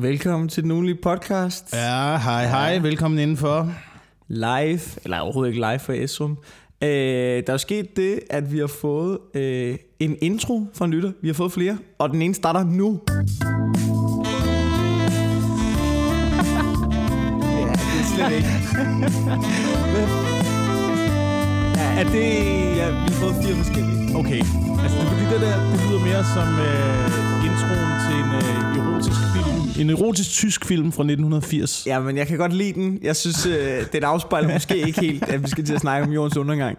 Velkommen til den ugenlige podcast. Ja, hej, hej. Ja. Velkommen indenfor. Live, eller overhovedet ikke live for Esrum. Øh, der er jo sket det, at vi har fået øh, en intro fra en lytter. Vi har fået flere, og den ene starter nu. ja, det er slet ikke. ja, er det... Ja, vi har fået fire forskellige. Okay, altså det er fordi det der, det lyder mere som øh, introen til en øh, erotisk film. En erotisk tysk film fra 1980. Ja, men jeg kan godt lide den. Jeg synes, øh, den afspejler måske ikke helt, at vi skal til at snakke om jordens undergang.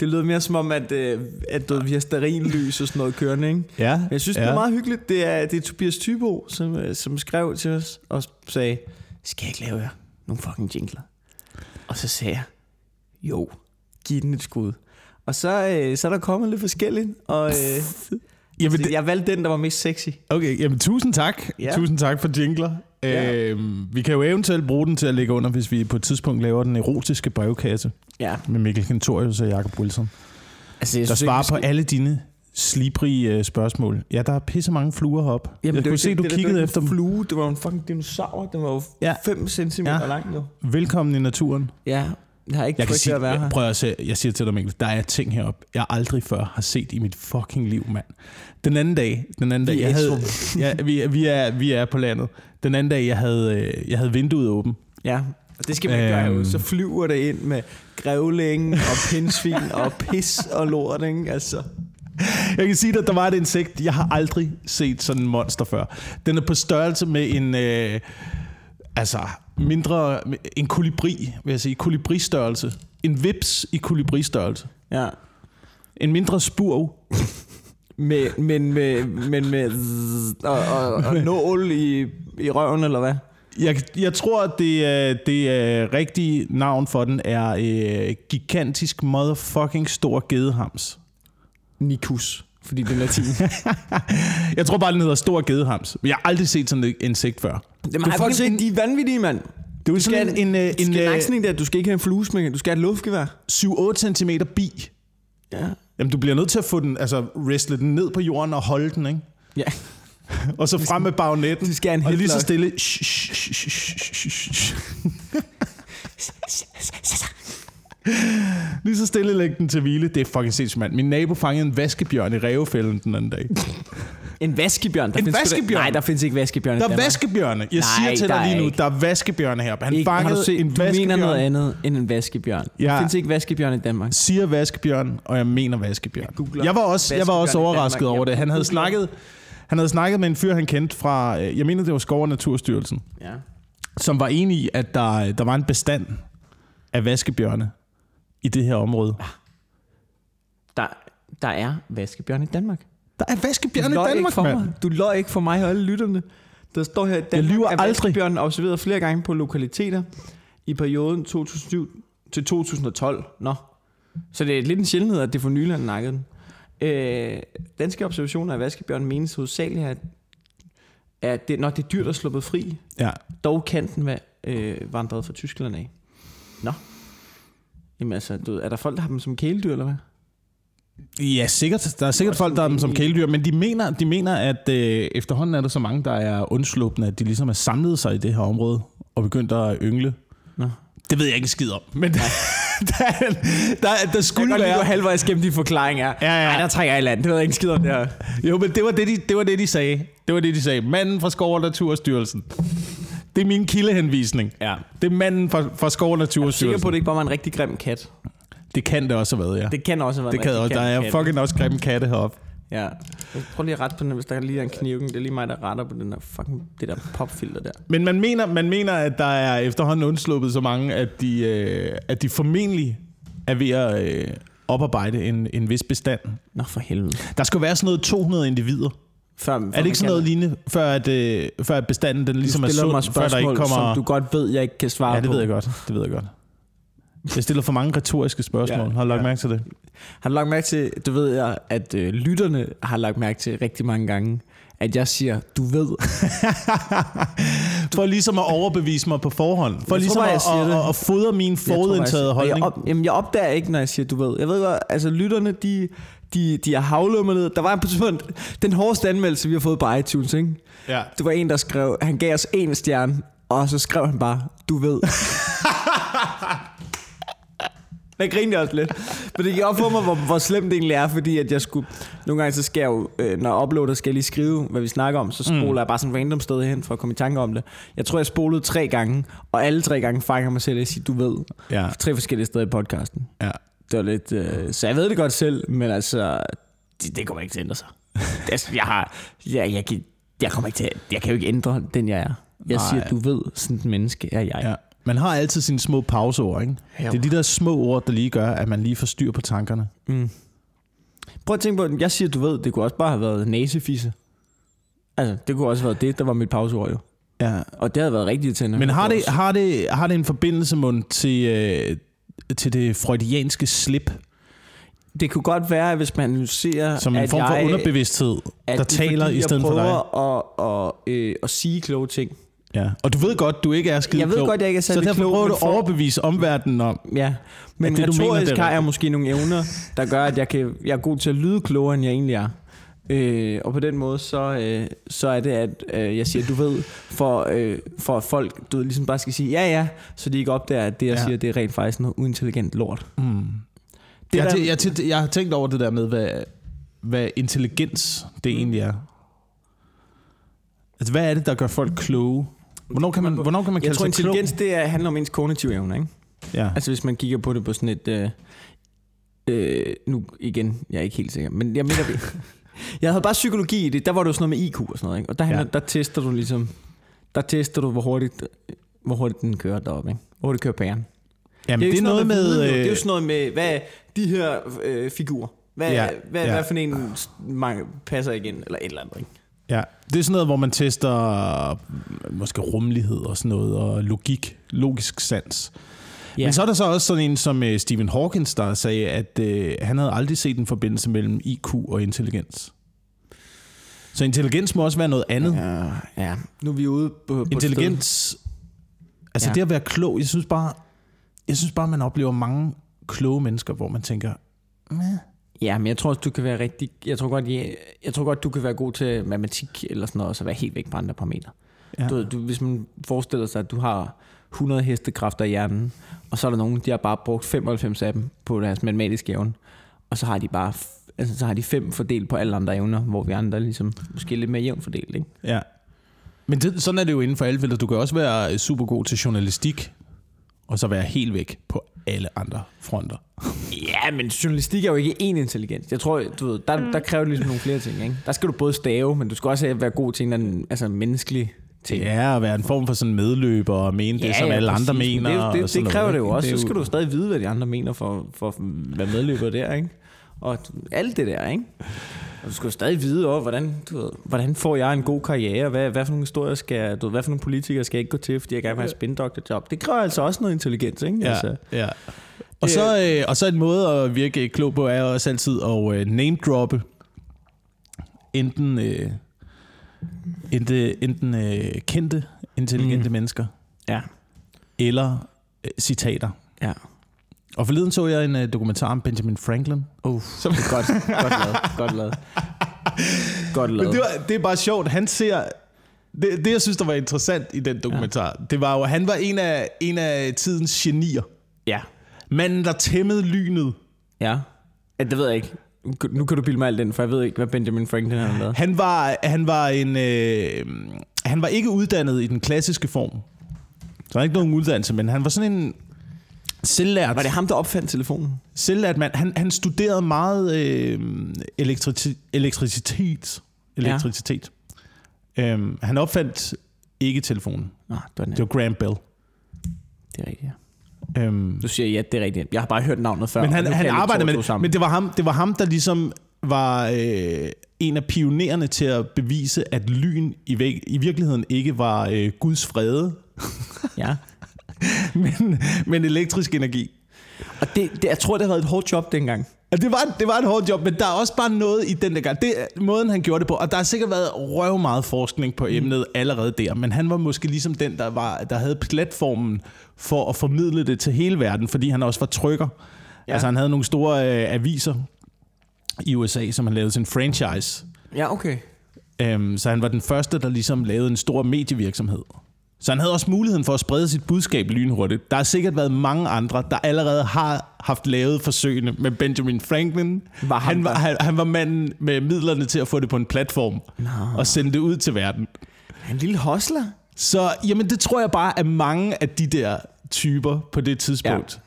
Det lyder mere som om, at, øh, at du, ved, vi har sterillys og sådan noget kørende, ikke? Ja, Men jeg synes, ja. det er meget hyggeligt. Det er, det er Tobias Tybo, som, øh, som skrev til os og sagde, skal jeg ikke lave jer nogle fucking jingler? Og så sagde jeg, jo, giv den et skud. Og så, øh, så er der kommet lidt forskelligt, og øh, Jamen, altså, det, jeg valgte den, der var mest sexy. okay, jamen tusind tak. Ja. Tusind tak for jingler. Ja. Øhm, vi kan jo eventuelt bruge den til at lægge under, hvis vi på et tidspunkt laver den erotiske brevkasse Ja, med Mikkel Kentorius og Jakob Wilson. altså jeg Der svarer på skal- alle dine slibrige øh, spørgsmål. Ja, der er pisse mange fluer. Jamen, jeg det kunne se, ikke- du det, kiggede det, efter det, dem. flue. Det var en fucking dinosaur. Den var jo Ja. 5 cm Ja. lang jo. Velkommen i naturen. Ja, jeg har ikke Jeg kan til at være sige, her. prøv at se, jeg siger til dig, Mikkel, der er ting heroppe, jeg aldrig før har set i mit fucking liv, mand. Den anden dag, den anden dag, Vi er jeg havde, ja, vi, vi, er, vi er på landet. Den anden dag, jeg havde, øh, jeg havde vinduet åbent. Ja, og det skal man ikke gøre. Øhm. Så flyver det ind med grævling og pindsvin og pis og lort, ikke? Altså. Jeg kan sige dig, at der var et insekt, jeg har aldrig set sådan en monster før. Den er på størrelse med en, øh, altså mindre, en kolibri, vil jeg sige, kolibristørrelse. En vips i kolibristørrelse. Ja. En mindre spurv. Med, men med, men med zzz, og, og, og nål i, i røven, eller hvad? Jeg, jeg tror, at det, er- det er rigtige navn for den er øh, gigantisk motherfucking stor gedehams. Nikus, fordi det er latin. Jeg tror bare, den hedder stor gedehams. Jeg har aldrig set sådan et insekt før. Dem har jeg set, de er vanvittige, mand. Det er jo skal sådan en, en, Du en, skal en sådan en der, du skal ikke have en fluesmækker, du skal have et luftgevær. 7-8 cm bi. Ja. Jamen, du bliver nødt til at få den, altså wrestle den ned på jorden og holde den, ikke? Ja. Og så frem med bagnetten. Du skal have en og lige så stille. Lige så stille læg den til hvile. Det er fucking sindssygt, mand. Min nabo fangede en vaskebjørn i rævefælden den anden dag. En vaskebjørn. Der En findes vaskebjørn? Nej, der findes ikke vaskebjørn i Der er vaskebjørne. Jeg Nej, siger til dig lige nu, ikke. der er vaskebjørne heroppe. Han Ikke, har fangede du set, en du mener noget andet end en vaskebjørn. Ja. Der findes ikke vaskebjørn i Danmark. siger vaskebjørn, og jeg mener vaskebjørn. Jeg Jeg var også, jeg var også overrasket over det. Han havde, snakket, han havde snakket med en fyr, han kendte fra, øh, jeg mener, det var Skov- og Naturstyrelsen, Ja. som var enig i, at der, der var en bestand af vaskebjørne i det her område. Der, der er vaskebjørn i Danmark. Der er vaskebjørne i Danmark, for mig. Du løj ikke for mig og alle lytterne. Der står her, at Danmark er vaskebjørnen observeret flere gange på lokaliteter i perioden 2007 til 2012. Nå. Så det er lidt en sjældenhed, at det for nylig har nakket den. Øh, danske observationer af vaskebjørn menes hovedsageligt, at, at det, når det er dyr, der er sluppet fri, Ja. dog kan den være øh, vandret fra Tyskland af. Nå. Jamen altså, du, er der folk, der har dem som kæledyr, eller hvad? Ja, sikkert. Der er sikkert folk, der har dem som kæledyr, men de mener, de mener at øh, efterhånden er der så mange, der er undsluppende, at de ligesom er samlet sig i det her område og begyndt at yngle. Nå. Det ved jeg ikke skid om, men der, der, der, der skulle Jeg være... du halvvejs gennem de forklaringer. Ja, ja. Ej, der trækker jeg i land. Det ved jeg ikke skid om det her. Jo, men det var det, de, det var det, de sagde. Det var det, de sagde. Manden fra Skov- og Naturstyrelsen. Det er min kildehenvisning. Ja. Det er manden fra, fra Skov- og Jeg er sikker Naturstyrelsen. på, at det ikke bare var en rigtig grim kat. Det kan det også have været, ja. Det, kan også have været det kan også. Der grim er kat. fucking også grimme katte heroppe. Ja. Prøv lige at rette på den, hvis der lige er en knivken. Det er lige mig, der retter på den der fucking, det der popfilter der. Men man mener, man mener, at der er efterhånden undsluppet så mange, at de, øh, at de formentlig er ved at øh, oparbejde en, en vis bestand. Nå, for helvede. Der skal være sådan noget 200 individer. Før, Er det ikke sådan noget lignende, før at, øh, før at bestanden den ligesom er stiller mig sund, før der spørgsmål, ikke kommer... som du godt ved, jeg ikke kan svare Ja, det på. ved jeg godt. Det ved jeg godt. Jeg stiller for mange retoriske spørgsmål. Ja, Har du lagt ja. mærke til det? Har du lagt mærke til, du ved jeg, at øh, lytterne har lagt mærke til rigtig mange gange, at jeg siger, du ved. For ligesom at overbevise mig på forhånd. For Jeg ligesom tror bare, jeg at, at, at, at fodre min og holdning. Jeg, op, jamen, jeg opdager ikke, når jeg siger, du ved. Jeg ved godt, altså lytterne, de, de, de mig ned. Der var et tidspunkt den hårdeste anmeldelse, vi har fået på iTunes, ikke? Ja. Det var en, der skrev, han gav os en stjerne, og så skrev han bare, du ved. Der grinede jeg også lidt. Men det gik op for mig, hvor, hvor slemt det egentlig er, fordi at jeg skulle... Nogle gange så skal jeg jo, øh, når jeg uploader, skal jeg lige skrive, hvad vi snakker om. Så spoler mm. jeg bare sådan random sted hen for at komme i tanke om det. Jeg tror, jeg spolede tre gange, og alle tre gange fanger mig selv at sige, du ved. Ja. Tre forskellige steder i podcasten. ja. Det var lidt... Øh, så jeg ved det godt selv, men altså... Det, det kommer ikke til at ændre sig. Altså, jeg har... Jeg, jeg, kan- jeg, kommer ikke til Jeg kan jo ikke ændre den, jeg er. Jeg Nej. siger, du ved, sådan et menneske er jeg. ja. Man har altid sine små pauseord, ikke? Jo. Det er de der små ord, der lige gør, at man lige får styr på tankerne. Mm. Prøv at tænke på, at jeg siger, du ved, det kunne også bare have været næsefisse. Altså, det kunne også have været det, der var mit pauseord jo. Ja. Og det havde været rigtigt til Men har det, har det, har det en forbindelse mund til, øh, til det freudianske slip, Det kunne godt være, at hvis man nu ser, som en at form for jeg, underbevidsthed, at der er taler i stedet jeg for dig? prøver at, at, øh, at sige kloge ting. Ja. Og du ved godt, du ikke er skide Jeg ved klog, godt, jeg ikke er så særlig derfor klog, prøver du at for- overbevise omverdenen om, Ja, men det, du mener, det er har jeg rigtigt. måske nogle evner, der gør, at jeg, kan, jeg er god til at lyde klogere, end jeg egentlig er. Øh, og på den måde, så, øh, så er det, at øh, jeg siger, du ved, for, øh, for at folk du ved, ligesom bare skal sige, ja ja, så de ikke opdager, at det, jeg Ja. ja. siger, det er rent faktisk noget uintelligent lort. mm. Det jeg, der- jeg, jeg, jeg, jeg har tænkt over det der med, hvad, hvad intelligens det egentlig er. Altså, hvad er det, der gør folk kloge? Hvornår kan man, hvornår kan man Jeg kalde tror, sig klog? intelligens, det er, handler om ens kognitive evner, ikke? Ja. Altså hvis man kigger på det på sådan et... Øh, øh, nu igen, jeg er ikke helt sikker, men jeg mener... jeg havde bare psykologi i det, der var det jo sådan noget med IQ og sådan noget, ikke? Og der, handler, Ja. der tester du ligesom... Der tester du, hvor hurtigt, hvor hurtigt den kører deroppe, ikke? Hvor hurtigt kører pæren. Jamen, jo det er sådan noget med... jo. øh, Det er jo sådan noget med, hvad er de her øh, figurer? Hvad, Ja, hvad, ja. hvad for en mange passer igen? Eller et eller andet, ikke? Ja, det er sådan noget, hvor man tester øh, måske rummelighed og sådan noget, og logik, logisk sans. Ja. Men så er der så også sådan en som uh, Stephen Hawkins, der sagde, at uh, han havde aldrig set en forbindelse mellem IQ og intelligens. Så intelligens må også være noget andet. Ja. Ja. Nu er vi ude på, på Intelligens, altså ja. Det at være klog, jeg synes bare, jeg synes bare, man oplever mange kloge mennesker, hvor man tænker, Meh. Ja, men jeg tror også, du kan være rigtig... Jeg tror godt, jeg, jeg tror godt du kan være god til matematik eller sådan noget, og så være helt væk på andre parametre. Ja. Du, du, hvis man forestiller sig, at du har 100 hestekræfter i hjernen, og så er der nogen, de har bare brugt 95 af dem på deres matematiske evne, og så har de bare altså, så har de fem fordelt på alle andre evner, hvor vi andre er ligesom måske lidt mere jævnt fordelt, ikke? Ja. Men det, sådan er det jo inden for alle felter. Du kan også være super god til journalistik, og så være helt væk på alle andre fronter. Ja, men journalistik er jo ikke én intelligens. Jeg tror, du ved, der, der kræver det ligesom nogle flere ting, ikke? Der skal du både stave, men du skal også være god til en anden altså, menneskelig ting. Det er at være en form for sådan medløber og mene det, som alle andre præcis. Men mener. Det, er jo- det, og sådan det kræver noget, det jo også. Det er Så skal du stadig vide, hvad de andre mener for, for at være medløber der, ikke? Og alt det der, ikke? Og du skal jo stadig vide, over, hvordan, du ved, hvordan får jeg en god karriere? Hvad, hvad for nogle historier skal jeg, du ved, hvad for nogle politikere skal jeg ikke gå til, fordi jeg gerne vil have et spindoktorjob? Det kræver altså også noget intelligens, ikke? Ja, Altså, ja. Og så, øh, og så en måde at virke klog på er også altid at øh, name-droppe enten, øh, enten, enten øh, kendte, intelligente mm. mennesker, ja, eller øh, citater. ja. Og forleden så jeg en øh, dokumentar om Benjamin Franklin. Uh, Som... det er godt, godt lavet, godt lavet. Godt Men lavet. det, var, det er bare sjovt. Han ser... Det, det, jeg synes, der var interessant i den dokumentar, ja. det var jo, at han var en af, en af tidens genier. Ja, Manden, der tæmmede lynet. ja. ja. det ved jeg ikke. Nu kan du bilde mig alt den, for jeg ved ikke, hvad Benjamin Franklin har lavet. Han var, han var en... Øh, han var ikke uddannet i den klassiske form. Så han ikke nogen uddannelse, men han var sådan en selvlært, Var det ham, der opfandt telefonen? selvlært mand. Han, han studerede meget øh, elektrici- elektricitet. elektricitet. Ja. Øhm, han opfandt ikke telefonen. Nå, det var den Det var Graham Bell. Det er rigtigt, ja. Øhm, Du siger, ja, det er rigtigt. Jeg har bare hørt navnet før. men han, han arbejdede med det. sammen. Men det var, ham, det var ham, der ligesom var øh, en af pionererne til at bevise, at lyn i, væg, i virkeligheden ikke var øh, Guds frede, Ja. men, men elektrisk energi. Og det, det, jeg tror, det havde et hårdt job dengang. Og det var, det var et hårdt job, men der er også bare noget i den der gang. Det er måden, han gjorde det på. Og der har sikkert været røv meget forskning på emnet allerede der. Men han var måske ligesom den, der, var, der havde platformen for at formidle det til hele verden, fordi han også var trykker. Ja. Ja. Altså han havde nogle store øh, aviser. i USA, som han lavede sin franchise. Ja, okay. Øhm, så han var den første, der ligesom lavede en stor medievirksomhed. Så han havde også muligheden for at sprede sit budskab lynhurtigt. Der har sikkert været mange andre, der allerede har haft lavet forsøgene med Benjamin Franklin. Var ham han, var, han, han var manden med midlerne til at få det på en platform Nå. og sende det ud til verden. En lille hostler. Så jamen, det tror jeg bare, at mange af de der typer på det tidspunkt, ja.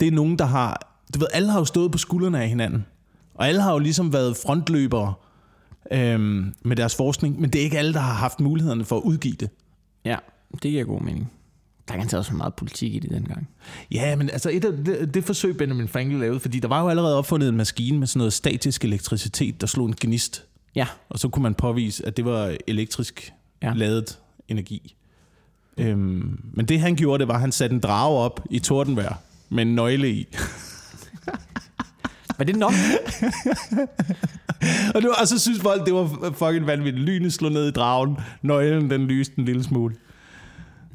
det er nogen, der har... Du ved, alle har jo stået på skuldrene af hinanden. Og alle har jo ligesom været frontløbere øhm, med deres forskning, men det er ikke alle, der har haft mulighederne for at udgive det. Ja, det giver god mening. Der kan tage også så meget politik i det dengang. Ja, men altså et af det, det forsøg, Benjamin Franklin lavede, fordi der var jo allerede opfundet en maskine med sådan noget statisk elektricitet, der slog en gnist. Ja, Og så kunne man påvise, at det var elektrisk ja. ladet energi. Øhm, men det han gjorde, det var, at han satte en drage op i tordenvejr med en nøgle i. var det nok? Og, det var, og så synes folk, det var fucking vanvittigt. Lynet slog ned i dragen. Nøglen, den lyste en lille smule.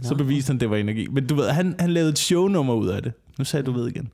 Så beviste han, det var energi. Men du ved, han, han lavede et shownummer ud af det. Nu sagde du ved igen.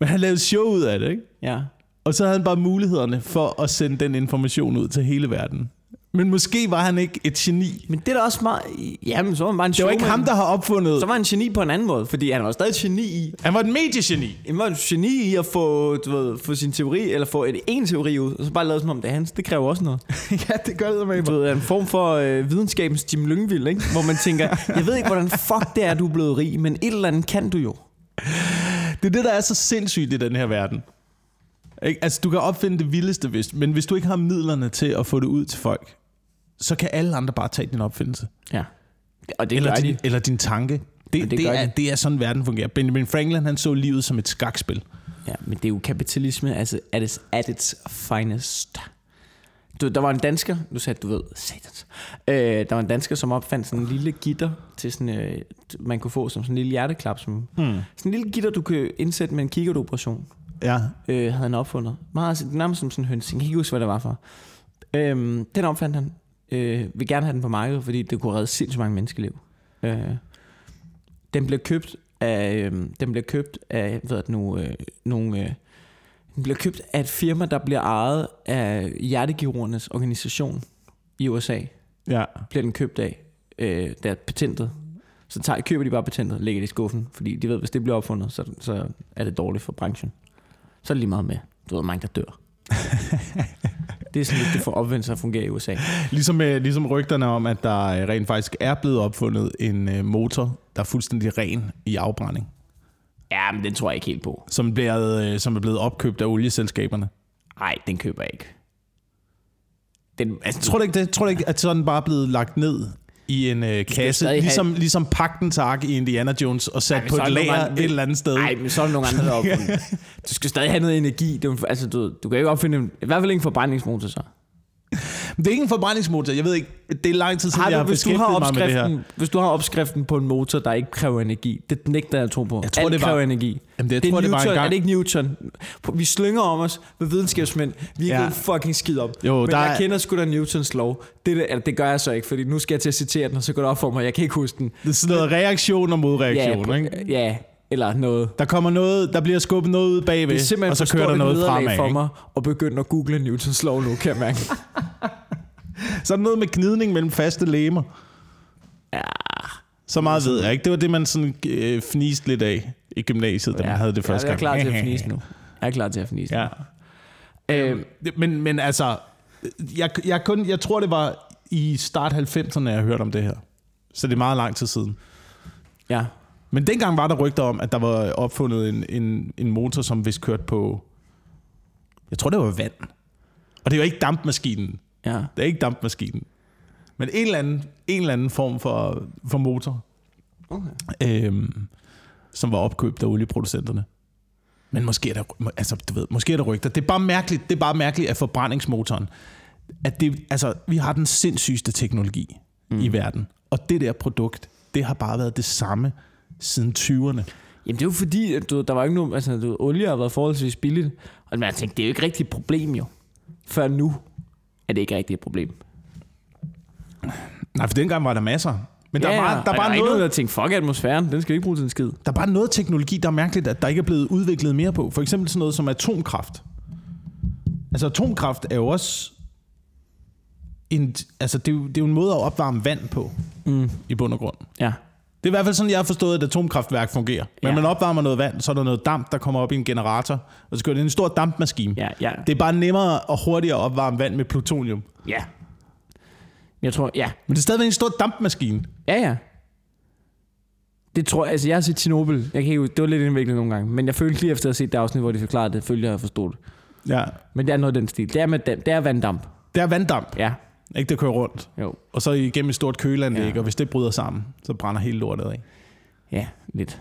Men han lavede et show ud af det, ikke? Ja. Og så havde han bare mulighederne for at sende den information ud til hele verden. Men måske var han ikke et geni. Men det er da også meget... Jamen, så var han bare en Det var ikke ham, der har opfundet... Så var han en geni på en anden måde, fordi han var stadig et geni i... Han var et mediegeni. Han var en geni i at få, du ved, få sin teori, eller få et, en teori ud, og så bare lade som om det er hans. Det kræver også noget. ja, det gør det med Du ved, en form for øh, videnskabens Jim Lyngvild, ikke? Hvor man tænker, jeg ved ikke, hvordan fuck det er, du er blevet rig, men et eller andet kan du jo. Det er det, der er så sindssygt i den her verden. Ikke? Altså, du kan opfinde det vildeste, hvis, men hvis du ikke har midlerne til at få det ud til folk, så kan alle andre bare tage din opfindelse. Ja. Og det eller, din, de. eller din tanke. Det, det det, er, de. det er sådan, verden fungerer. Benjamin Franklin, han så livet som et skakspil. Ja, men det er jo kapitalisme, altså at its, at its finest. Du, der var en dansker, du sagde, du ved, satans. Øh, der var en dansker, som opfandt sådan en lille gitter, til sådan, øh, man kunne få som sådan en lille hjerteklap. Som, Hmm. sådan en lille gitter, du kan indsætte med en kikkertoperation. Ja. øh, havde han opfundet. Meget, nærmest som sådan en høns. Jeg kan ikke huske, hvad det var for. Øhm, den opfandt han. Øh, vil gerne have den på markedet, fordi det kunne redde sindssygt mange menneskeliv. Øh, den blev købt af, øh, den blev købt af, hvad det nu, øh, nogle, øh, den blev købt af et firma, der bliver ejet af hjertekirurgernes organisation i USA. Ja. Bliver den købt af, øh, der er patentet. Så tager, køber de bare patentet og lægger det i skuffen, fordi de ved, hvis det bliver opfundet, så, så er det dårligt for branchen. Så er det lige meget med, du ved, mange der dør. det er sådan lidt, det får opvendt sig at fungere i USA. Ligesom, øh, ligesom rygterne om, at der øh, rent faktisk er blevet opfundet en øh, motor, der er fuldstændig ren i afbrænding. Ja, men den tror jeg ikke helt på. Som, bliver, som er blevet opkøbt af olieselskaberne. Nej, den køber jeg ikke. Den, altså, Tror du ikke det? Tror du ikke, at sådan bare er blevet lagt ned i en øh, kasse, stadig have- ligesom, ligesom pagtens ark i Indiana Jones, og sat Ej, på et lager nogle- et eller andet sted? Nej, men så er der nogle andre, der. Du skal stadig have noget energi. Det er, jo- altså, du, du kan ikke opfinde i hvert fald ikke en forbrændingsmotor så. Det er ikke en forbrændingsmotor. Jeg ved ikke, det er lang tid siden, Har jeg du, har hvis, du har mig med det her. opskriften, hvis du har opskriften på en motor, der ikke kræver energi, det nægter jeg at tro på. Jeg tror, Alt det var- kræver energi. Jamen, det, jeg det er tror, det Newton, var en gang. er det ikke Newton? Vi slynger om os med videnskabsmænd. Vi er Ja. fucking skid op. Jo, Men der jeg er- kender sgu da Newtons lov. Det, der, eller, det gør jeg så ikke, fordi nu skal jeg til at citere den, og så går det op for mig. Jeg kan ikke huske den. Det er sådan noget reaktion og modreaktion, ja, ikke? ja, eller noget. Der kommer noget, der bliver skubbet noget ud bagved, Det og så kører der noget fremad. for mig at begynde at google Newtons lov nu, kan jeg mærke. Så er der noget med gnidning mellem faste legemer. Ja, Så meget ved jeg ikke. Det var det, man sådan øh, fniste lidt af i gymnasiet, da man havde det første jeg er gang. klar til at fnise nu. Jeg er klar til at fnise Ja. nu. Øh, Det- Men, men altså, jeg, jeg, kun, jeg tror, det var i start 90'erne, jeg hørte om det her. Så det er meget lang tid siden. ja. Men dengang var der rygter om, at der var opfundet en, en, en motor, som vist kørte på... Jeg tror, det var vand. Og det var ikke dampmaskinen. Ja. Det er ikke dampmaskinen. Men en eller anden, en eller anden form for, for motor, Okay. øhm, som var opkøbt af olieproducenterne. Men måske er der, altså, du ved, måske er der rygter. Det er bare mærkeligt, det er bare mærkeligt at forbrændingsmotoren, at det, altså, vi har den sindssygeste teknologi mm. i verden. Og det der produkt, det har bare været det samme siden 20'erne. Jamen det er jo fordi, at du, der var ikke nogen, altså du, olie har været forholdsvis billigt. Og man tænkte, det er jo ikke rigtig et problem jo. Før nu er det ikke rigtig et problem. Nej, for dengang var der masser. Men der, ja, er bare, der, er og bare der er ikke noget, noget, der tænkte, fuck atmosfæren, den skal ikke bruge til en skid. der er bare noget teknologi, der er mærkeligt, at der ikke er blevet udviklet mere på. For eksempel sådan noget som atomkraft. Altså atomkraft er jo også en, altså det er, jo, det er jo en måde at opvarme vand på, Mm. i bund og grund. Ja. Det er i hvert fald sådan, jeg har forstået, at et atomkraftværk fungerer. Men Ja. man opvarmer noget vand, så er der noget damp, der kommer op i en generator, og så gør det en stor dampmaskine. Ja, ja. Det er bare nemmere og hurtigere at opvarme vand med plutonium. Ja. Jeg tror, ja. Men det er stadigvæk en stor dampmaskine. Ja, ja. Det tror jeg, altså jeg har set Chernobyl. Jeg kan ikke, det var lidt indviklet nogle gange, men jeg følte lige efter at have set det afsnit, hvor de forklarede det, følte jeg at forstå det. Ja. Men det er noget af den stil. Det er, med, damp- det er vanddamp. Det er vanddamp, Ja, ikke? Det kører rundt. jo. Og så igennem et stort køleanlæg, Ja. og hvis det bryder sammen, så brænder hele lortet af. Ja, lidt.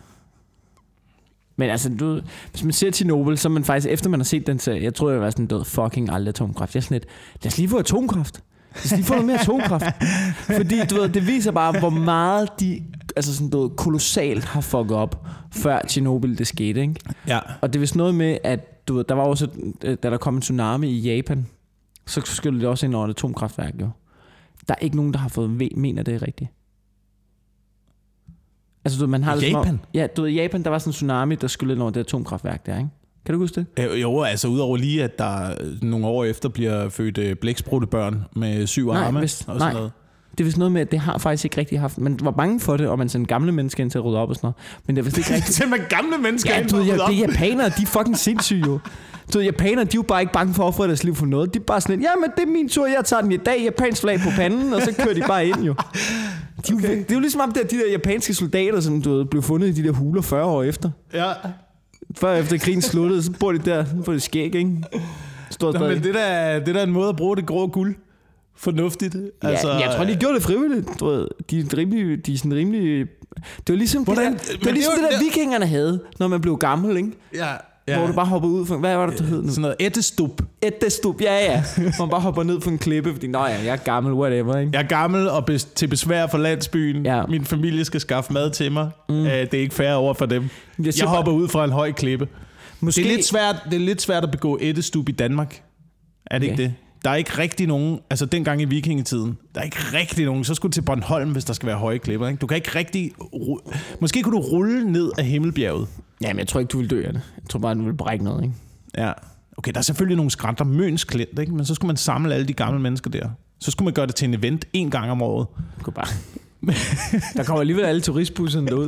Men altså, du, hvis man ser Chernobyl, så er man faktisk, efter man har set den serie, jeg tror, jeg var sådan død fucking aldrig atomkraft. Jeg er sådan lidt, lad os lige få atomkraft. Lad os lige få noget mere atomkraft. Fordi, du ved, det viser bare, hvor meget de, altså sådan, du ved, kolossalt har fucket op, før Chernobyl det skete, ikke? Ja. Og det er vist noget med, at du ved, der var også, da der kom en tsunami i Japan, så skyldte det også ind over et atomkraftværk, jo. Der er ikke nogen, der har fået ved, mener det er rigtigt. Altså, du man har det som Japan? Ja, du ved, i Japan, der var sådan en tsunami, der skyldte ind over det atomkraftværk der, ikke? Kan du huske det? Øh, Jo, altså udover lige, at der nogle år efter bliver født øh, blæksprutebørn med syv Nej, arme vist- og sådan nej. noget. Det er vist noget med, at det har faktisk ikke rigtig haft... Man var bange for det, og man sendte gamle mennesker ind til at rydde op og sådan noget. Men det er vist ikke rigtigt. Til man gamle mennesker Ja, ind og ja, rydde op. det er japanere, de er fucking sindssyge jo. Du ved, japanere, de er jo bare ikke bange for at ofre deres liv for noget. De er bare sådan lidt, ja, men det er min tur, jeg tager den i dag, japansk flag på panden, og så kører de bare ind jo. De, okay. Det er jo ligesom om, det er de der japanske soldater, som du ved, blev fundet i de der huler 40 år efter. Ja. Før efter krigen sluttede, så bor de der, så får de skæg, ikke? Står Nå, men det der, det der er en måde at bruge det grå guld fornuftigt. Altså, ja, jeg tror, de gjorde det frivilligt. Du ved, de er, rimelig, de er sådan rimelig... Det var ligesom, Hvordan- det, der, det, var det ligesom det, der det- vikingerne havde, når man blev gammel, ikke? Ja, Ja. Hvor du bare hopper ud for... Hvad var det, du hed nu? Sådan noget ættestup. Et destup, ja, ja. Hvor man bare hopper ned på en klippe, fordi, nå ja, jeg er gammel, whatever, ikke? Jeg er gammel og bes- til besvær for landsbyen. Ja. Min familie skal skaffe mad til mig. Mm. Uh, det er ikke fair over for dem. Jeg Jeg, hopper ud fra en høj klippe. Måske, Det er, lidt svært, det er lidt svært at begå ættestup i Danmark. Er det Okay. ikke det? Der er ikke rigtig nogen, altså dengang i vikingetiden, der er ikke rigtig nogen, så skulle du til Bornholm, hvis der skal være høje klipper. Ikke? Du kan ikke rigtig, ru- måske kunne du rulle ned af Himmelbjerget. Jamen, jeg tror ikke, du vil dø af det. Jeg tror bare, du vil brække noget, ikke? Ja. Okay, der er selvfølgelig nogle skrænter, Møns Klint, ikke? men så skulle man samle alle de gamle mennesker der. Så skulle man gøre det til en event en gang om året. Du kan bare... der kommer alligevel alle turistbusserne derud.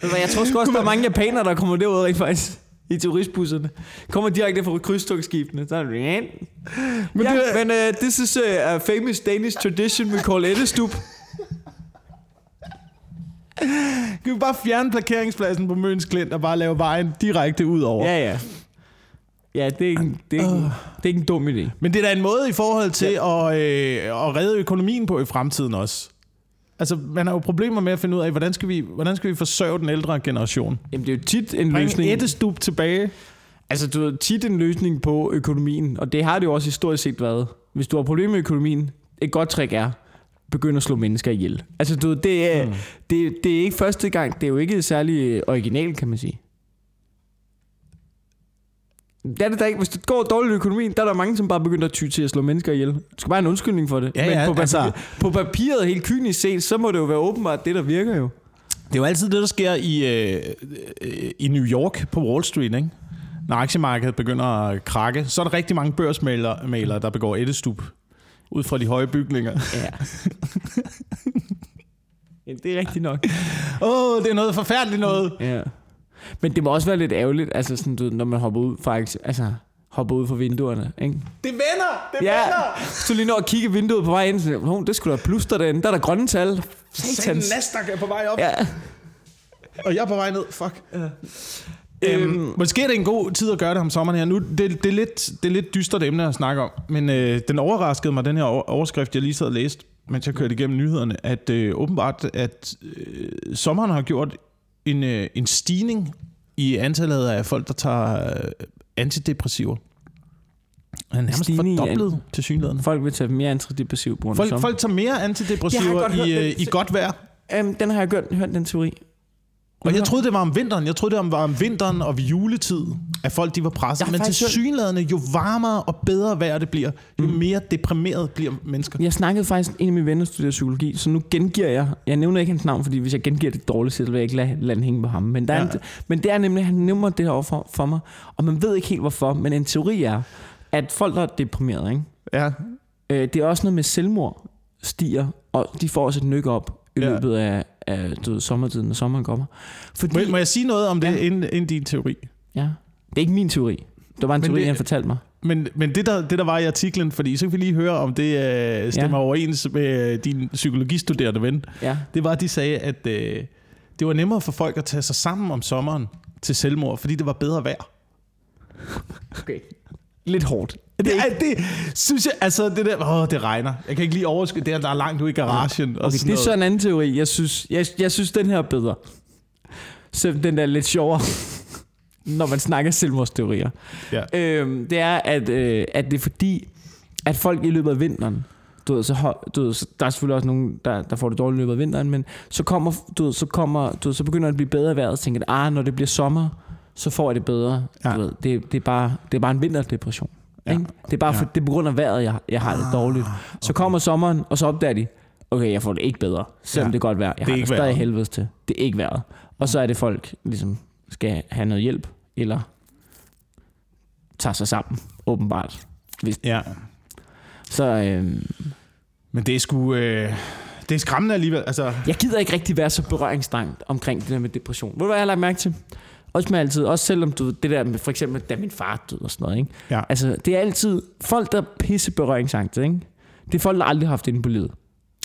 der er Jeg tror sgu også, der er mange japanere, der kommer derud rent faktisk i turistbusserne. Kommer direkte fra krydstogtskibene. Så er. Men, ja, det- men uh, this is a, a famous Danish tradition we call Eddestup. Kan vi bare fjerne parkeringspladsen på Møns Klint og bare lave vejen direkte ud over? Ja, ja. Ja, det er ikke, det er ikke, det er ikke en dum idé. Men det er da en måde i forhold til ja. at, øh, at redde økonomien på i fremtiden også. Altså, man har jo problemer med at finde ud af, hvordan skal vi, hvordan skal vi forsørge den ældre generation? Jamen, det er jo tit en Bring løsning... ættestup tilbage. Altså, du ved, tit en løsning på økonomien, og det har det jo også historisk set været. Hvis du har problemer med økonomien, et godt trick er, begynd at slå mennesker ihjel. Altså, du det er, mm. det, det er ikke første gang, det er jo ikke særlig originalt, kan man sige. Det er det da ikke. Hvis det går dårligt i økonomien, der er der mange, som bare begynder at ty til at slå mennesker ihjel. Du skal bare have en undskyldning for det. Ja, ja, på, papir, altså- på papiret, helt kynisk set, så må det jo være åbenbart det, der virker jo. Det er jo altid det, der sker i, øh, øh, i New York på Wall Street, ikke? Når aktiemarkedet begynder at krakke, så er der rigtig mange børsmalere, der begår ættestup ud fra de høje bygninger. Ja. ja det er rigtigt nok. Åh, oh, det er noget forfærdeligt noget. Ja. Men det må også være lidt ærgerligt, altså sådan, du, når man hopper ud fra, altså, hopper ud fra vinduerne, ikke? Det vender! Det Ja, vender! så lige når at kigge vinduet på vej ind, så oh, det skulle da pluster derinde, der er der grønne tal. Satans. Nasdaq er på vej op, Ja. og jeg er på vej ned. Fuck. Øhm, Øhm, måske er det en god tid at gøre det om sommeren her. Nu, det, det, er, lidt, det er lidt dystert emne at snakke om, men øh, den overraskede mig, den her over- overskrift, jeg lige sad og læste, mens jeg kørte igennem nyhederne, at øh, åbenbart, at øh, sommeren har gjort en, øh, en stigning i antallet af folk, der tager øh, antidepressiver. Er nærmest Stigning i fordoblet til synligheden. Folk vil tage mere antidepressiv af Folk, folk tager mere antidepressiver godt hørt, i, øh, i godt vejr. Um, den har jeg hørt, hørt den teori. Og jeg troede, det var om vinteren. Jeg troede, det var om vinteren og ved juletid, at folk de var presset. Jeg Men til synlædende, jo varmere og bedre vejr det bliver, jo Mm. mere deprimeret bliver mennesker. Jeg snakkede faktisk en af mine venner, der studerer psykologi, så nu gengiver jeg, jeg nævner ikke hans navn, fordi hvis jeg gengiver det dårligt, så vil jeg ikke lade, lade den hænge på ham. Men, der er Ja. en, men det er nemlig, han nævner det her over for, for mig, og man ved ikke helt hvorfor, men en teori er, at folk, der er deprimeret, ikke? Ja. Øh, det er også noget med selvmord stiger, og de får også et nyk op i Ja. løbet af, af du ved, sommertiden, når sommeren kommer. Fordi, Må, må jeg sige noget om det, Ja. inden, inden din teori? ja, det er ikke min teori. Det var en Men teori, det- han fortalte mig. Men, men det, der, det, der var i artiklen, fordi så kan vi lige høre, om det øh, stemmer ja. overens med øh, din psykologistuderende ven, Ja. det var, at de sagde, at øh, det var nemmere for folk at tage sig sammen om sommeren til selvmord, fordi det var bedre vejr. Okay. Lidt hårdt. Det, er, det synes jeg, altså det der, åh, det regner. Jeg kan ikke lige overskue det, der er langt ude i garagen. og Okay, det er noget. så en anden teori. Jeg synes, jeg, jeg synes den her er bedre. Så den der er lidt sjovere, når man snakker selvmordsteorier. Ja. Øhm, det er, at, øh, at det er fordi, at folk i løbet af vinteren, du ved, så, du ved, så der er selvfølgelig også nogen, der, der får det dårligt i løbet af vinteren, men så kommer, du ved, så kommer, du ved, så begynder det at blive bedre vejret, så tænker ah, når det bliver sommer, så får jeg det bedre. Ja. Du ved, det, det, er bare, det er bare en vinterdepression. Ja. Ikke? Det er bare Ja. for, det er på grund af vejret, jeg, jeg har det dårligt. Så kommer sommeren, og så opdager de, okay, jeg får det ikke bedre, selvom Ja. det er godt vejr. Jeg Det er har det stadig helvedes til. Det er ikke vejret. Og så er det folk, ligesom, skal have noget hjælp, eller tager sig sammen, åbenbart. Ja. Så øhm, Men det er sgu... Øh, det er skræmmende alligevel. Altså, jeg gider ikke rigtig være så berøringsstang omkring det der med depression. Ved du, hvad jeg har lagt mærke til? Også med altid, også selvom du det der med for eksempel, da min far døde og sådan noget, ikke? Ja. Altså, det er altid folk, der er pisse berøringsangst, ikke? Det er folk, der aldrig har haft inde på livet.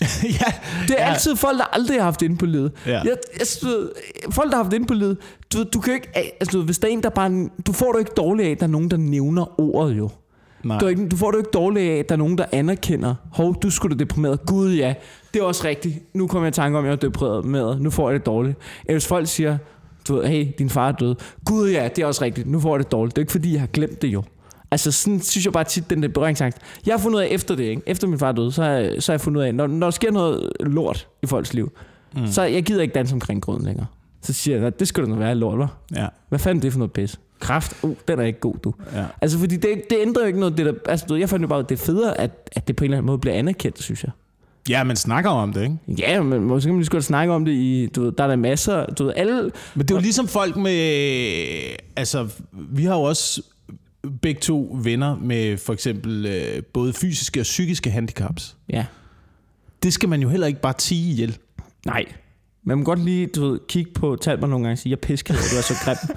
ja. Det er Ja. altid folk, der aldrig har haft inde på livet. Ja. Jeg, jeg, du folk, der har haft inde på livet, du, du kan jo ikke, altså, du hvis der er en, der bare, du får det jo ikke dårligt af, at der er nogen, der nævner ordet jo. Nej. Du, ikke, du får det jo ikke dårligt af, at der er nogen, der anerkender, hov, du skulle da deprimeret. Gud ja, det er også rigtigt. Nu kommer jeg i tanke om, at jeg er deprimeret. Nu får jeg det dårligt. Eller hvis folk siger, du ved, hey, din far er død. Gud ja, det er også rigtigt. Nu får jeg det dårligt. Det er ikke fordi, jeg har glemt det jo. Altså sådan synes jeg bare tit, den der berøringsangst. Jeg har fundet ud af efter det, ikke? efter min far døde, så har, jeg, så har jeg fundet ud af, når, når der sker noget lort i folks liv, mm. så jeg gider ikke danse omkring grøden længere. Så siger jeg, "Nå, det skulle da være lort, hva'? Ja. Hvad fanden er det for noget pis? Kraft, uh, den er ikke god, du. Ja. Altså, fordi det, det ændrer jo ikke noget. Det der, altså, jeg fandt jo bare, at det er federe, at, at det på en eller anden måde bliver anerkendt, synes jeg. Ja, man snakker om det, ikke? Ja, men måske kan man lige godt snakke om det i, du ved, der er der masser, du ved, alle, Men det er jo ligesom folk med... Altså, vi har jo også begge to venner med for eksempel øh, både fysiske og psykiske handicaps. ja, Det skal man jo heller ikke bare tige ihjel. nej. Man må godt lige, du ved, kigge på Talbot nogle gange og sige, jeg er piskede, du er så grim.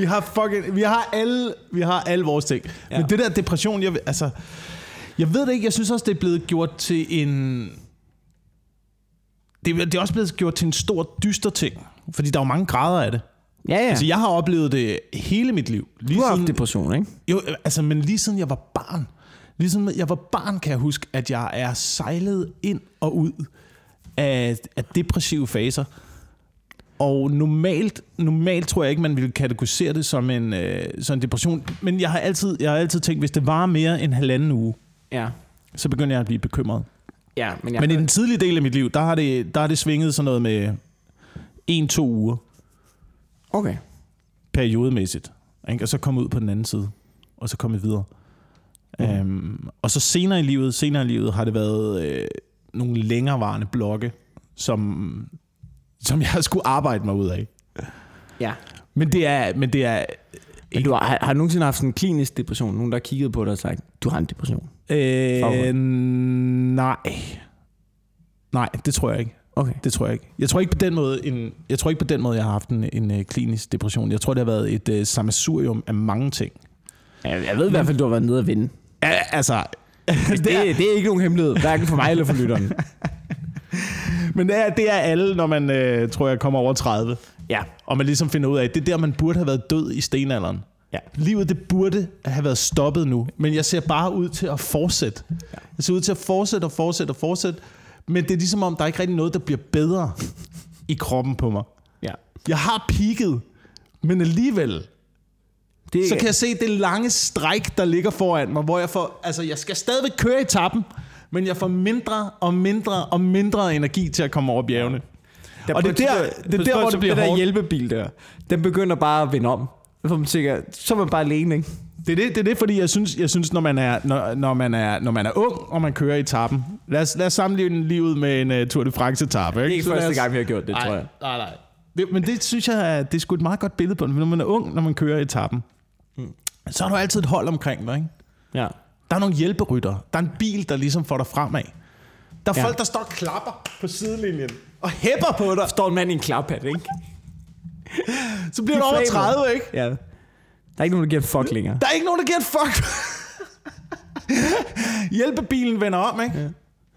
Vi har fucking, vi har alle, vi har alle vores ting. Ja. Men det der depression, jeg, altså, jeg ved det ikke, jeg synes også, det er blevet gjort til en... Det, er- det er også blevet gjort til en stor dyster ting. Fordi der er jo mange grader af det. Ja, ja. Ja. Altså, jeg har oplevet det hele mit liv. Lige du har siden, haft depression, ikke? jo, altså, men lige siden jeg var barn. Lige siden jeg var barn, kan jeg huske, at jeg er sejlet ind og ud af, af depressive faser. Og normalt, normalt tror jeg ikke, man ville kategorisere det som en, øh, som en depression. Men jeg har, altid, jeg har altid tænkt, hvis det var mere end halvanden uge, Ja. så begynder jeg at blive bekymret. Ja, men jeg... Men i den tidlige del af mit liv, der har det, der har det svinget sådan noget med en-to uger Okay. periodemæssigt. Ikke? Og så komme ud på den anden side, og så komme videre. Mm. Øhm, og så senere i livet, senere i livet har det været øh, nogle længerevarende blokke, som, som jeg skulle arbejde mig ud af. Ja. Men det er, men det er Men du har, har, du nogensinde haft sådan en klinisk depression? Nogen, der har kigget på dig og sagt, du har en depression? øh, nej. Nej, det tror jeg ikke. Okay. Det tror jeg ikke. Jeg tror ikke på den måde, en, jeg tror ikke på den måde, jeg har haft en, en øh, klinisk depression. Jeg tror, det har været et uh, sammensurium af mange ting. Jeg, jeg ved i hvert fald, du har været nede at vinde. Ja, altså, Det, det, er, det er ikke nogen hemmelighed, hverken for mig eller for lytteren. Men det er, det er alle, når man, øh, tror jeg, kommer over 30. Ja. Og man ligesom finder ud af, at det er der, man burde have været død i stenalderen. Ja. Livet, det burde have været stoppet nu. Men jeg ser bare ud til at fortsætte. Jeg ser ud til at fortsætte og fortsætte og fortsætte. Men det er ligesom om, der er ikke rigtig noget, der bliver bedre i kroppen på mig. Ja. Jeg har peaked, men alligevel, Det, så kan jeg se det lange stræk, der ligger foran mig, hvor jeg får, altså jeg skal stadigvæk køre i tappen, Men jeg får mindre og mindre og mindre energi til at komme over bjergene. Der, Og det er der- det er der, hvor det bliver det der hjælpebil der, den begynder bare at vende om. Så man sikker, så er man bare alene, ikke? Det er det, det, er det fordi jeg synes, jeg synes når, man er, når, når, man er, når man er ung, og man kører i etappen. Lad os, lad os sammenligne livet med en uh, Tour de France-etappe. Det er Ikke? ikke Så første os- gang, vi har gjort det, tror jeg. Nej, nej. Det, men det synes jeg, er- det er sgu et meget godt billede på det. Når man er ung, når man kører i etappen, mm. så har du altid et hold omkring dig. Ikke? Ja. Der er nogle hjælperytter. Der er en bil, der ligesom får dig fremad. Der er Ja. folk, der står og klapper på sidelinjen og hæpper på dig. Der står en mand i en klaphat, ikke? Så bliver du over flamer. 30, ikke? Ja. Der er ikke nogen, der giver fuck længere. Der er ikke nogen, der giver et fuck. Hjælpebilen vender om, ikke? Ja. Der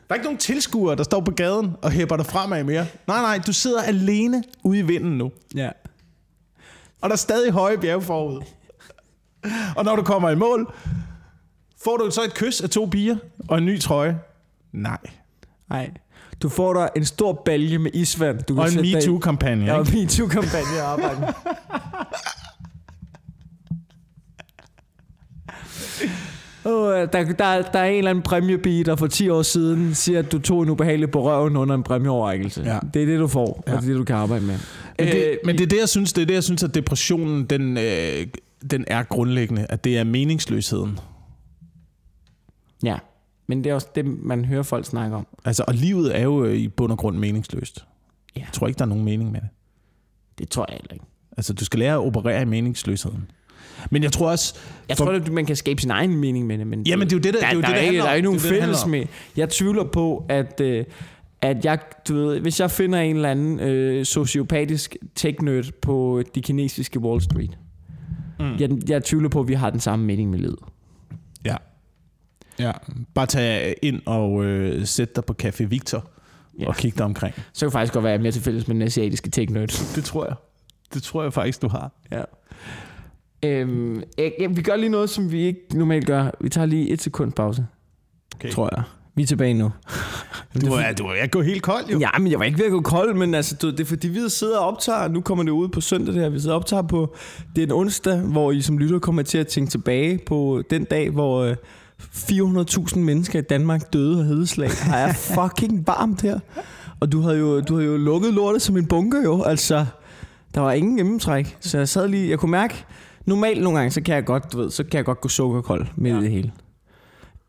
er ikke nogen tilskuere, der står på gaden og hæpper dig fremad mere. Nej, nej, du sidder alene ude i vinden nu. Ja. Og der er stadig høje bjerge forud. Og når du kommer i mål, får du så et kys af to piger og en ny trøje. Nej. Nej. Du får der en stor balje med isvand. Du kan Og en MeToo-kampagne. Ja, og MeToo-kampagne at arbejde med. Oh, der, der, der er en eller anden præmiebige, der for 10 år siden siger, at du tog en ubehagelig på røven under en præmieoverrækkelse. Ja. Det er det, du får, ja. Ja. og det er det, du kan arbejde med. Men, det, Øh, men det er det, jeg synes, det er det, jeg synes, at depressionen, den, øh, den er grundlæggende. At det er meningsløsheden. Ja, men det er også det, man hører folk snakke om. Altså, og livet er jo øh, i bund og grund meningsløst. Ja. Jeg tror ikke, der er nogen mening med det. Det tror jeg heller ikke. Altså, du skal lære at operere i meningsløsheden. Men jeg tror også... Jeg for- tror, at man kan skabe sin egen mening med det. Men Jamen, det er jo det, der- der, det er jo der, det, det er, ikke, der er ikke nogen Det fælles med. Jeg tvivler på, at, øh, at jeg, du ved, hvis jeg finder en eller anden øh, sociopatisk tech på de kinesiske Wall Street, Mm. jeg, jeg tvivler på, at vi har den samme mening med livet. Ja. ja. Bare tage ind og øh, sætte dig på Café Victor Ja. ja. og kigge dig omkring. Så kan faktisk godt være mere til fælles med den asiatiske tech Det tror jeg. Det tror jeg faktisk, du har. Ja. Øhm, jeg, vi gør lige noget, som vi ikke normalt gør. Vi tager lige et sekund pause, Okay. tror jeg. Vi er tilbage nu. Du er, du at gå helt kold, jo. Ja, men jeg var ikke ved at gå kold, men altså, du, det er fordi, vi sidder og optager, nu kommer det ud på søndag det her, vi sidder og optager på, det er en onsdag, hvor I som lytter kommer til at tænke tilbage på den dag, hvor øh, 400.000 mennesker i Danmark døde af hedeslag. Har jeg fucking varmt her. Og du havde jo, du havde jo lukket lortet som en bunker jo, altså, der var ingen gennemtræk, så jeg sad lige, jeg kunne mærke, normalt nogle gange, så kan jeg godt, du ved, så kan jeg godt gå sukkerkold med ja. Det hele.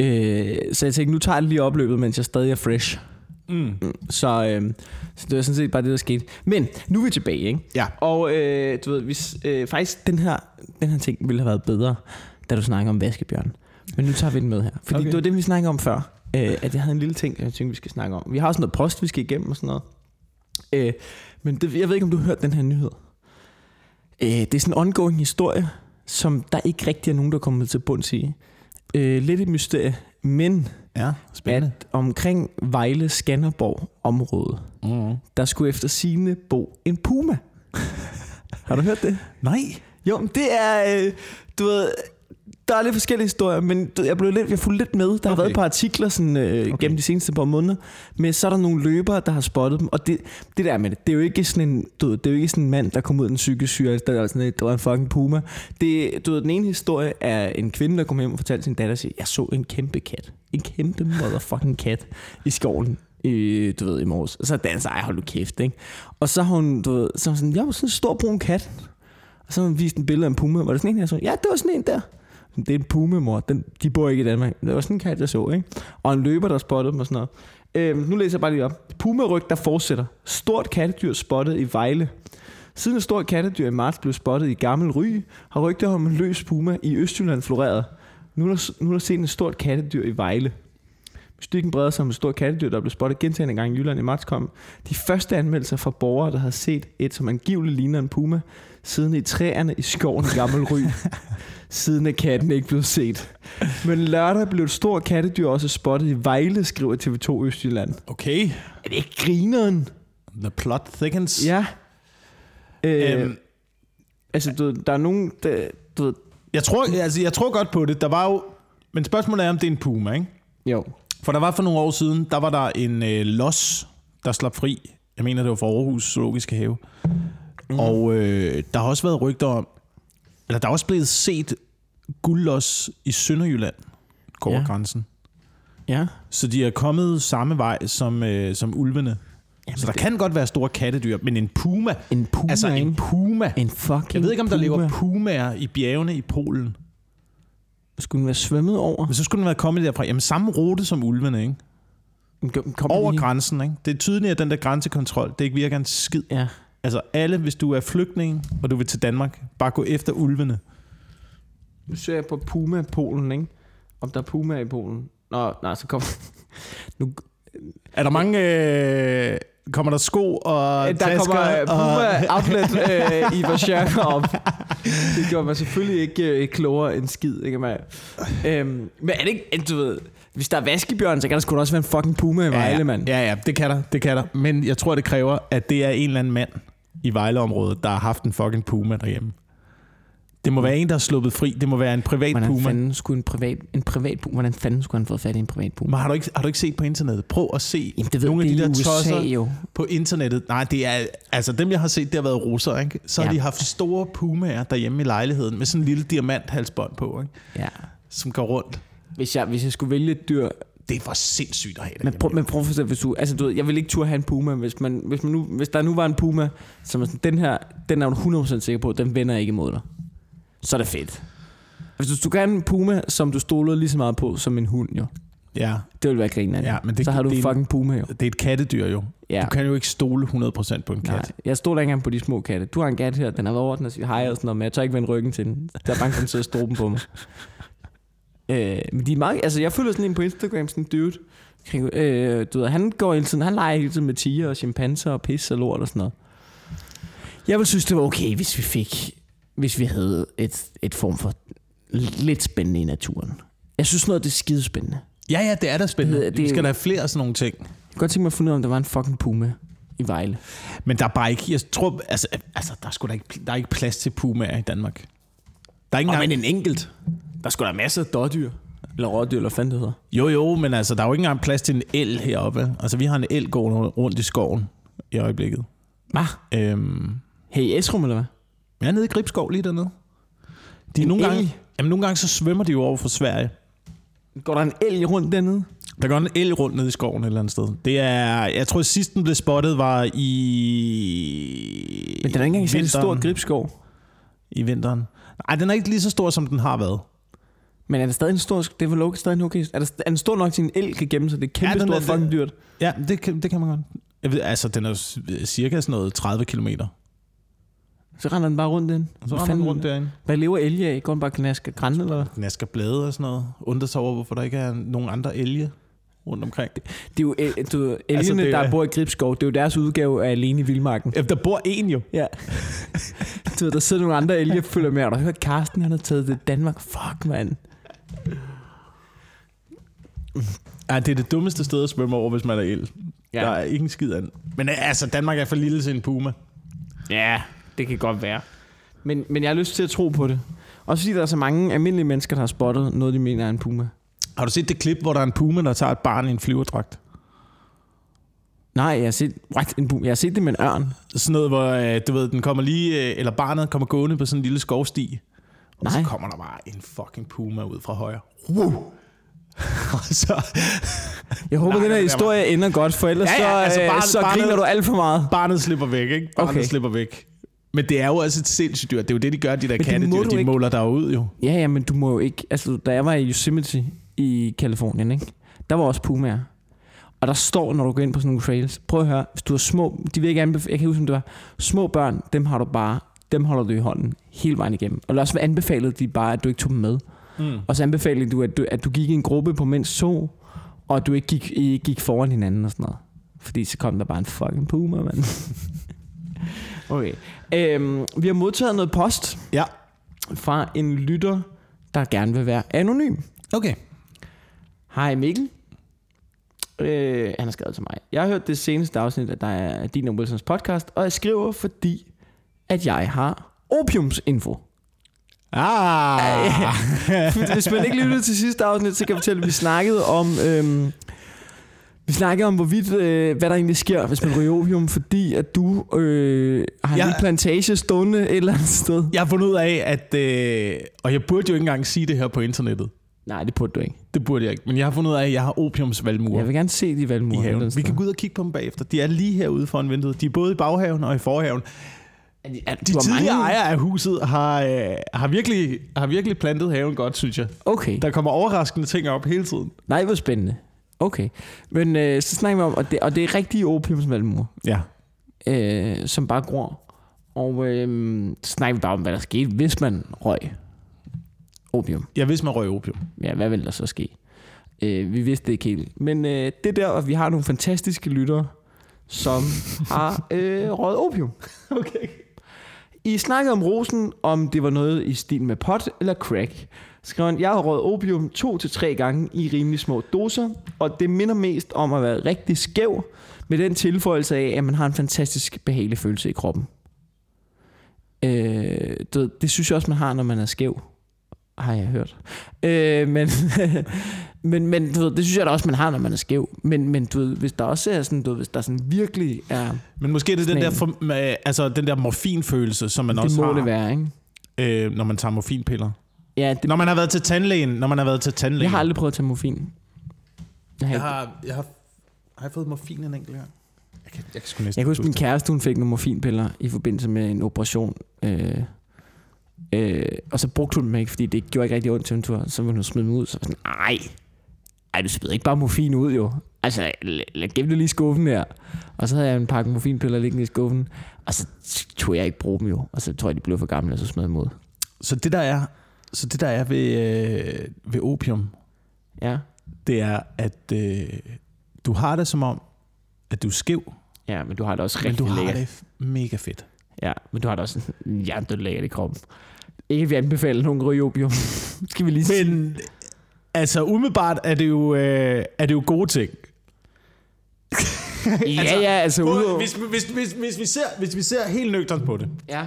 Øh, så jeg tænkte, nu tager jeg det lige opløbet, mens jeg stadig er fresh. Mm. Så, øh, så det var sådan set bare det, der skete. Men nu er vi tilbage, ikke? Ja. Og øh, du ved, hvis, øh, faktisk den her, den her ting ville have været bedre, da du snakker om vaskebjørn. Men nu tager vi den med her. Fordi okay. Det var det, vi snakkede om før. Øh, at jeg havde en lille ting, jeg tænkte, vi skal snakke om. Vi har også noget post, vi skal igennem og sådan noget. Øh, men det, jeg ved ikke, om du har hørt den her nyhed. Øh, det er sådan en ongoing historie, som der ikke rigtig er nogen, der er kommet til bunds i. Øh, lidt et mysterie, men Ja, spændende. at omkring Vejle Skanderborg område, Mm. der skulle efter sine bo en puma. Har du hørt det? Nej. Jo, men det er, øh, du ved, der er lidt forskellige historier, men jeg blev lidt, jeg fulgte lidt med. Der har Okay. været et par artikler sådan, øh, okay. Gennem de seneste par måneder, men så er der nogle løbere, der har spottet dem, og det, det der med det, det er jo ikke sådan en, du det er jo ikke sådan en mand, der kom ud af en psykisk syge, der er sådan et, der var en fucking puma. Det, du ved, den ene historie er en kvinde, der kom hjem og fortalte sin datter, siger, jeg så en kæmpe kat. En kæmpe motherfucking kat i skoven i, du ved, i morges. Og så danser, ej, hold nu kæft, ikke? Og så har hun, du ved, så var sådan, jeg var sådan en stor brun kat. Og så har hun vist en billede af en puma. Var det sådan en her? Så, ja, det var sådan en der. Det er en puma, mor. Den, de bor ikke i Danmark. Det var sådan en kat, jeg så, ikke? Og en løber, der spottede dem og sådan noget. Øhm, nu læser jeg bare lige op. Pumeryg, der fortsætter. Stort kattedyr spottet i Vejle. Siden et stort kattedyr i marts blev spottet i Gammel Ry, har rygter om en løs puma i Østjylland floreret. Nu er der, nu er der set et stort kattedyr i Vejle. Mystikken breder sig om et stort kattedyr, der blev spottet gentagende gange i Jylland i marts kom. De første anmeldelser fra borgere, der havde set et, som angiveligt ligner en puma, siden i træerne i skoven i Gammel Ry. siden er katten ikke blevet set. Men lørdag blev et stort kattedyr også spottet i Vejle, skriver TV2 Østjylland. Okay. Er det ikke grineren? The plot thickens. Ja. Øh, Øhm, altså, du, der er nogen, der, du jeg, tror, altså, jeg tror godt på det. Der var jo... Men spørgsmålet er, om det er en puma, ikke? jo, For der var for nogle år siden, der var der en øh, los, der slap fri. Jeg mener, det var fra Aarhus Zoologiske Have. Mm. Og øh, der har også været rygter om, eller der er også blevet set guldlos i Sønderjylland, går Ja. grænsen. Ja. Så de er kommet samme vej som, øh, som ulvene. Jamen, Så der det- kan godt være store kattedyr, men en puma, En puma, altså en puma. En fucking Jeg ved ikke, om der puma. lever pumaer i bjergene i Polen. Skulle den være svømmet over? Men så skulle den være kommet derfra. Jamen samme rute som ulvene, ikke? Kom, kom Over lige- grænsen, ikke? Det er tydeligt, at den der grænsekontrol, det ikke virker en skid. Ja. Altså alle, hvis du er flygtning, og du vil til Danmark, bare gå efter ulvene. Nu ser jeg på Puma-Polen, ikke? Om der er Puma i Polen. Nå, nej, så kom... nu, Er der mange... Øh, kommer der sko og der tasker? kommer øh, og... Puma Outlet øh, i Warszawa op. Det gjorde mig selvfølgelig ikke øh, klogere end skid, ikke man? Øhm, men er det ikke, du ved, hvis der er vaskebjørn, så kan der sgu også være en fucking Puma i Vejle, ja, mand. Ja, ja, det kan der, det kan der. Men jeg tror, det kræver, at det er en eller anden mand i Vejleområdet, der har haft en fucking puma derhjemme. Det må være en, der er sluppet fri. Det må være en privat Hvordan puma. fanden skulle en privat, en privat puma, hvordan fanden skulle han få fat i en privat puma? Men har du, ikke, har du ikke set på internettet? Prøv at se Jamen det ved nogle det af de er der USA tosser jo. på internettet. Nej, det er, altså dem jeg har set, det har været russer, ikke? Så har Ja. de haft store pumaer derhjemme i lejligheden med sådan en lille diamanthalsbånd på, ikke? Ja. Som går rundt. Hvis jeg, hvis jeg skulle vælge et dyr, Det er for sindssygt at have det. Men prøv, men prøv eksempel, hvis du, altså du ved, jeg vil ikke turde have en puma, hvis, man, hvis, man nu, hvis der nu var en puma, som er sådan, den her, den er du 100% sikker på, den vender ikke imod dig. Så er det fedt. Hvis du, du have en puma, som du stoler lige så meget på som en hund, jo. Ja, Det vil være grineren. Ja, men det- så har du det en fucking puma, jo. det er et kattedyr jo. Ja. Du kan jo ikke stole 100% på en kat. Nej, jeg stoler ikke engang på de små katte. Du har en kat her, den har været over den og siger hej og sådan noget, men jeg tør ikke vende ryggen til den. Der er bange for, den sidder stroben på mig. Øh, men de er meget, altså jeg følger sådan en på Instagram, sådan en dude. Kring, øh, du ved, han går hele tiden, han leger hele tiden med tiger og chimpanser og pis og lort og sådan noget. Jeg vil synes, det var okay, hvis vi fik, hvis vi havde et, et form for lidt spændende i naturen. Jeg synes noget, det er skidespændende. Ja, ja, det er da spændende. Det- Det, Vi skal da have flere af sådan nogle ting. Jeg kunne godt tænke mig at finde ud af, om der var en fucking puma i Vejle. Men der er bare ikke, jeg tror, altså, altså der er sgu da ikke, der er ikke plads til pumaer i Danmark. Der er ikke Og engang, men en enkelt. Der skulle da masser af dårdyr. Eller rådyr, eller fanden det hedder. jo jo, men altså, der er jo ikke engang plads til en el heroppe. Altså, vi har en el gående rundt i skoven i øjeblikket. Hvad? Øhm, Her i Esrum, eller hvad? Jeg er nede i Gribskov lige dernede. De En nogle elg? gange, jamen, nogle gange så svømmer de jo over for Sverige. Går der en elg rundt dernede? Der går en el rundt nede i skoven et eller andet sted. Det er, jeg tror sidst den blev spottet var i... Men den er ikke engang så stor gribskov. I vinteren. Nej, den er ikke lige så stor, som den har været. Men er der stadig en stor... Det er vel stadig en okay... Er, der, er den stor nok til en elg kan gemme sig? Det er kæmpe Ja, stort fucking dyrt. Ja, det kan, det kan man godt. Jeg ved, altså, den er cirka sådan noget 30 km. Så render den bare rundt den. Og så render den rundt derinde. Hvad lever elge af? Går den bare knasker græn, eller hvad? Nasker blade og sådan noget. Undrer sig over, hvorfor der ikke er nogen andre elge rundt omkring. Det er jo du, ved, elgene, Altså, altså, det er- der bor i gribskov. Det er jo deres udgave af Alene i Vildmarken. Ja, der bor en jo. Ja. du ved, der sidder nogle andre elge følger med. Og har hørt, Karsten han har taget det Danmark. Fuck, mand. Ja, det er det dummeste sted at svømme over, hvis man er el. Ja. Der er ikke en skid an. Men øh, altså, Danmark er for lille til en puma. Ja, det kan godt være. Men, men jeg har lyst til at tro på det. Også fordi der er så mange almindelige mennesker, der har spottet noget, de mener er en puma. Har du set det klip, hvor der er en puma, der tager et barn i en flyverdragt? Nej, jeg har set, what, en puma. Jeg har set det med en ørn. Sådan noget, hvor øh, du ved, den kommer lige, øh, eller barnet kommer gående på sådan en lille skovsti. Og Nej. så kommer der bare en fucking puma ud fra højre. Wow. og så Jeg håber, Nej, den her det var- historie ender godt, for ellers Ja, ja, så, altså, øh, barnet- så barnet- griner du alt for meget. barnet slipper væk, ikke? Barnet okay. slipper væk. Men det er jo altså et sindssygt dyr. Det er jo det, de gør, de der må kattedyr. De ikke. måler der ud jo. Ja, ja, men du må jo ikke... Altså, da jeg var i Yosemite i Kalifornien, ikke? der var også pumaer. Og der står, når du går ind på sådan nogle trails, prøv at høre, hvis du har små, de vil ikke anbefale, jeg kan huske, om det var, små børn, dem har du bare, dem holder du i hånden hele vejen igennem. Og også anbefalede de bare, at du ikke tog dem med. Mm. Og så anbefalede du, at du, at du gik i en gruppe på mindst to, og at du ikke gik, I gik foran hinanden og sådan noget. Fordi så kom der bare en fucking puma, mand. okay. Øhm, vi har modtaget noget post Ja. fra en lytter, der gerne vil være anonym. Okay. Hej Mikkel. Øh, han har skrevet til mig. Jeg har hørt det seneste afsnit af din og Wilsons podcast, og jeg skriver, fordi at jeg har opiumsinfo. Ah. Hvis man ikke lyttede til sidste afsnit, så kan jeg fortælle, at vi snakkede om... Øhm, vi snakkede om, hvorvidt, øh, hvad der egentlig sker, hvis man ryger opium, fordi at du øh, har en Jeg- lille plantage stående et eller andet sted. Jeg har fundet ud af, at... Øh, og jeg burde jo ikke engang sige det her på internettet. Nej, det burde du ikke. Det burde jeg ikke. Men jeg har fundet ud af, at jeg har opiumsvalmuer Jeg vil gerne se de i valmuer. haven. Vi kan gå ud og kigge på dem bagefter. De er lige herude foran vinduet. De er både i baghaven og i forhaven. De, De tidligere ejere af huset har, øh, har, virkelig, har virkelig plantet haven godt, synes jeg. Okay. Der kommer overraskende ting op hele tiden. Nej, hvor spændende. Okay. Men øh, så snakker vi om, og det, og det er rigtige opiumsvalmuer, Ja. øh, som bare gror. Og øh, så snakker vi bare om, hvad der skete, hvis man røg opium. Jeg vidste, man røg opium. Ja, hvad vil der så ske? Øh, vi vidste det ikke helt. Men øh, det er der, at vi har nogle fantastiske lyttere, som har øh, røget opium. Okay. I snakkede om rosen, om det var noget i stil med pot eller crack. Skrev han, jeg har røget opium to til tre gange i rimelig små doser, og det minder mest om at være rigtig skæv, med den tilføjelse af, at man har en fantastisk behagelig følelse i kroppen. Øh, ved, det synes jeg også, man har, når man er skæv, har jeg hørt. Øh, men, men, men du ved, det synes jeg da også, man har, når man er skæv. Men, men du ved, hvis der også er sådan, du ved, hvis der sådan virkelig er... Men måske er det den der, for, med, altså den der morfinfølelse, som man Det også må har, det være, ikke? Øh, når man tager morfinpiller. Ja, det, Når man har været til tandlægen. Når man har været til tandlægen. jeg har aldrig prøvet at tage morfin. Jeg, har jeg har, jeg har, har jeg fået morfin en enkelt gang? Jeg kan, jeg kan sgu næsten jeg kan huske, min kæreste hun fik nogle morfinpiller i forbindelse med en operation. Øh, øh, og så brugte hun dem ikke, fordi det gjorde ikke rigtig ondt til en tur. Så ville hun smide dem ud. Så var jeg sådan, ej, ej, du smider ikke bare morfin ud jo. Altså, lad, lad gemme det lige i skuffen her. Og så havde jeg en pakke morfinpiller liggende i skuffen. Og så tog jeg ikke bruge dem jo. Og så tror jeg, de blev for gamle, og så smed dem ud. Så det der er, så det der er ved, øh, ved opium, Ja, det er, at øh, du har det som om, at du er skæv, ja men du har det også men rigtig du har lækkert. det mega fedt. Ja, men du har da også en hjernedød lækkert i kroppen. Ikke at vi anbefaler nogen ryge opium. Skal vi lige sige. Men altså umiddelbart er det jo, øh, er det jo gode ting. Ja, ja, altså udover... Hvis, hvis, hvis, hvis, vi ser, hvis vi ser helt nøgternt på det, Ja.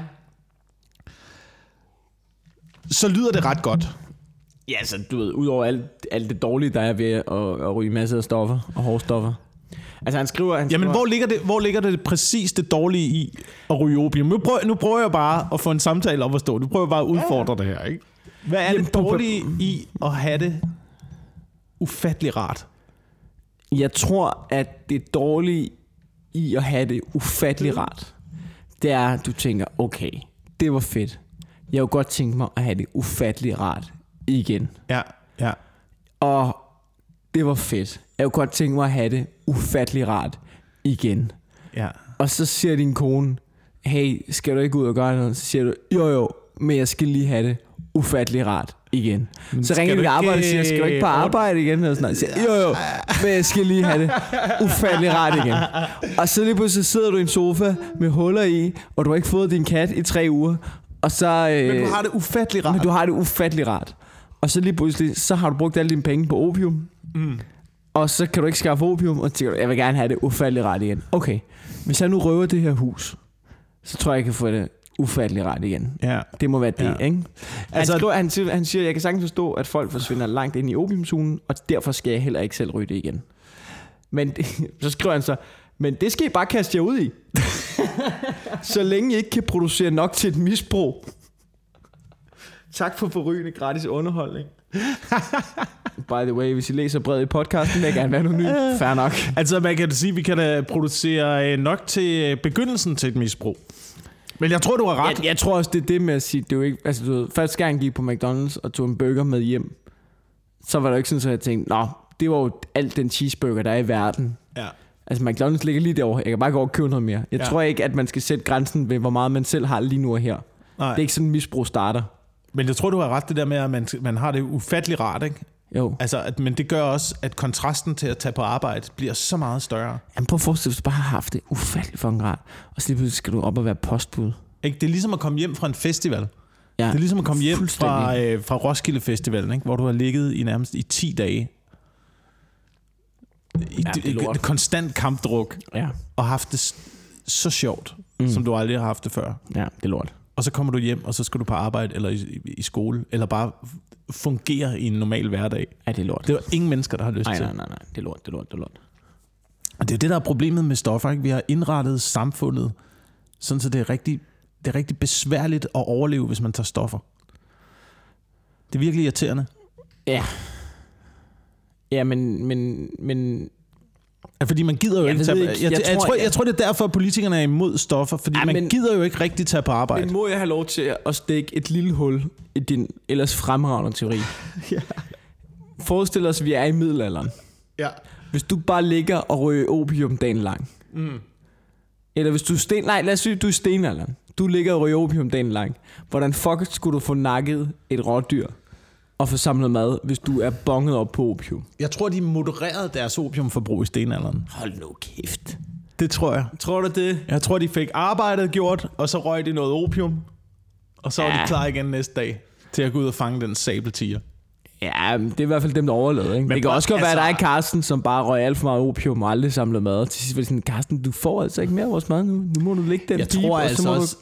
Så lyder det ret godt. Ja, altså du ved, udover alt, alt det dårlige, der er ved at, at ryge masser af stoffer og hårde stoffer. Altså han skriver... Han Jamen, skriver, hvor ligger, det, hvor ligger det præcis det dårlige i at ryge opium? Nu prøver, nu prøver jeg bare at få en samtale op at stå. Nu prøver jeg bare at udfordre det her, ikke? Hvad er Jamen, det dårlige i at have det ufattelig rart? Jeg tror, at det dårlige i at have det ufattelig rart, det er, at du tænker, okay, det var fedt. Jeg kunne godt tænke mig at have det ufattelig rart igen. Ja, ja. Og det var fedt. Jeg kunne godt tænke mig at have det ufattelig rart igen. ja. Og så siger din kone, hey, skal du ikke ud og gøre noget? Så siger du, jo jo, men jeg skal lige have det ufattelig rart igen. Men så ringer vi på arbejde og siger, skal du ikke på arbejde igen? Og sådan noget. Siger, jo jo, men jeg skal lige have det ufattelig rart igen. Og så lige pludselig sidder du i en sofa med huller i, og du har ikke fået din kat i tre uger. Og så, øh, Men du har det ufattelig rart. men du har det ufattelig rart. Og så lige pludselig, så har du brugt alle dine penge på opium. Mm. Og så kan du ikke skaffe opium, og tænker du, jeg vil gerne have det ufattelig rart igen. Okay, hvis jeg nu røver det her hus, så tror jeg, jeg kan få det ufattelig rart igen. Ja. Det må være det, Ja. ikke? Han, Altså- skriver, han, siger, han siger, jeg kan sagtens forstå, at folk forsvinder langt ind i opiumzonen, og derfor skal jeg heller ikke selv ryge det igen. Men så skriver han så, men det skal I bare kaste jer ud i. så længe I ikke kan producere nok til et misbrug. Tak for forrygende gratis underholdning. By the way, hvis I læser brevet i podcasten, vil jeg gerne være anonym. Fair nok. Altså, man kan sige, at vi kan da producere øh, nok til øh, begyndelsen til et misbrug. Men jeg tror, du har ret. Jeg, jeg tror også, det er det med at sige, det er jo ikke, altså du ved, første gang jeg gik på McDonald's og tog en burger med hjem, så var det jo ikke sådan, at jeg tænkte, nå, det var jo alt den cheeseburger, der er i verden. Ja. Altså McDonald's ligger lige derovre. Jeg kan bare gå og købe noget mere. Jeg Ja. tror ikke, at man skal sætte grænsen ved, hvor meget man selv har lige nu og her. Nej. Det er ikke sådan, misbrug starter. Men jeg tror, du har ret det der med, at man, man har det ufattelig rart, ikke? Jo. Altså, at, men det gør også, at kontrasten til at tage på arbejde bliver så meget større. Jamen prøv at forestille dig, hvis du bare har haft det ufattelig fucking rart, og så lige pludselig skal du op og være postbud. Ikke? Det er ligesom at komme hjem fra en festival. Ja, Det er ligesom at komme hjem fra, øh, fra Roskilde Festivalen, ikke? hvor du har ligget i nærmest i 10 dage. I, Ja, det lort. konstant kampdruk, Ja, og haft det så sjovt, mm. Som du aldrig har haft det før. ja det er lort. Og så kommer du hjem, og så skal du på arbejde eller i, i, skole, eller bare fungere i en normal hverdag. Ja, det er lort. Det er ingen mennesker, der har lyst Nej, til. nej, nej, nej. Det er lort, det er lort, det er lort. Og det er det, der er problemet med stoffer. Ikke? Vi har indrettet samfundet, sådan så det er rigtig, det er rigtig besværligt at overleve, hvis man tager stoffer. Det er virkelig irriterende. Ja. Ja, men, men, men Fordi man gider jo Jeg ikke tage... ikke. Jeg, jeg, Jeg jeg, tror, tror, jeg- jeg tror, det er derfor, at politikerne er imod stoffer. Fordi Ja, man men- gider jo ikke rigtig tage på arbejde. Men må jeg have lov til at stikke et lille hul i din ellers fremragende teori? Ja. Forestil os, at vi er i middelalderen. Ja. Hvis du bare ligger og ryger opium dagen lang. Mm. Eller hvis du er sten... Nej, lad os sige, at du er i stenalderen. Du ligger og ryger opium dagen lang. Hvordan fuck skulle du få nakket et rådyr og få samlet mad, hvis du er bonget op på opium? Jeg tror, de modererede deres opiumforbrug i stenalderen. Hold nu kæft. Det tror jeg. Tror du det? Jeg tror, de fik arbejdet gjort, og så røg de noget opium. Og så var Ja. de klar igen næste dag til at gå ud og fange den sabeltiger. Ja, det er i hvert fald dem, der overlevede. Ikke? Men det kan også godt være, at der er altså- Carsten, som bare røg alt for meget opium og aldrig samlede mad. Til sidst var det sådan, Carsten, du får altså ikke mere af vores mad nu. Nu må du lægge den Jeg pip, tror og altså så må også-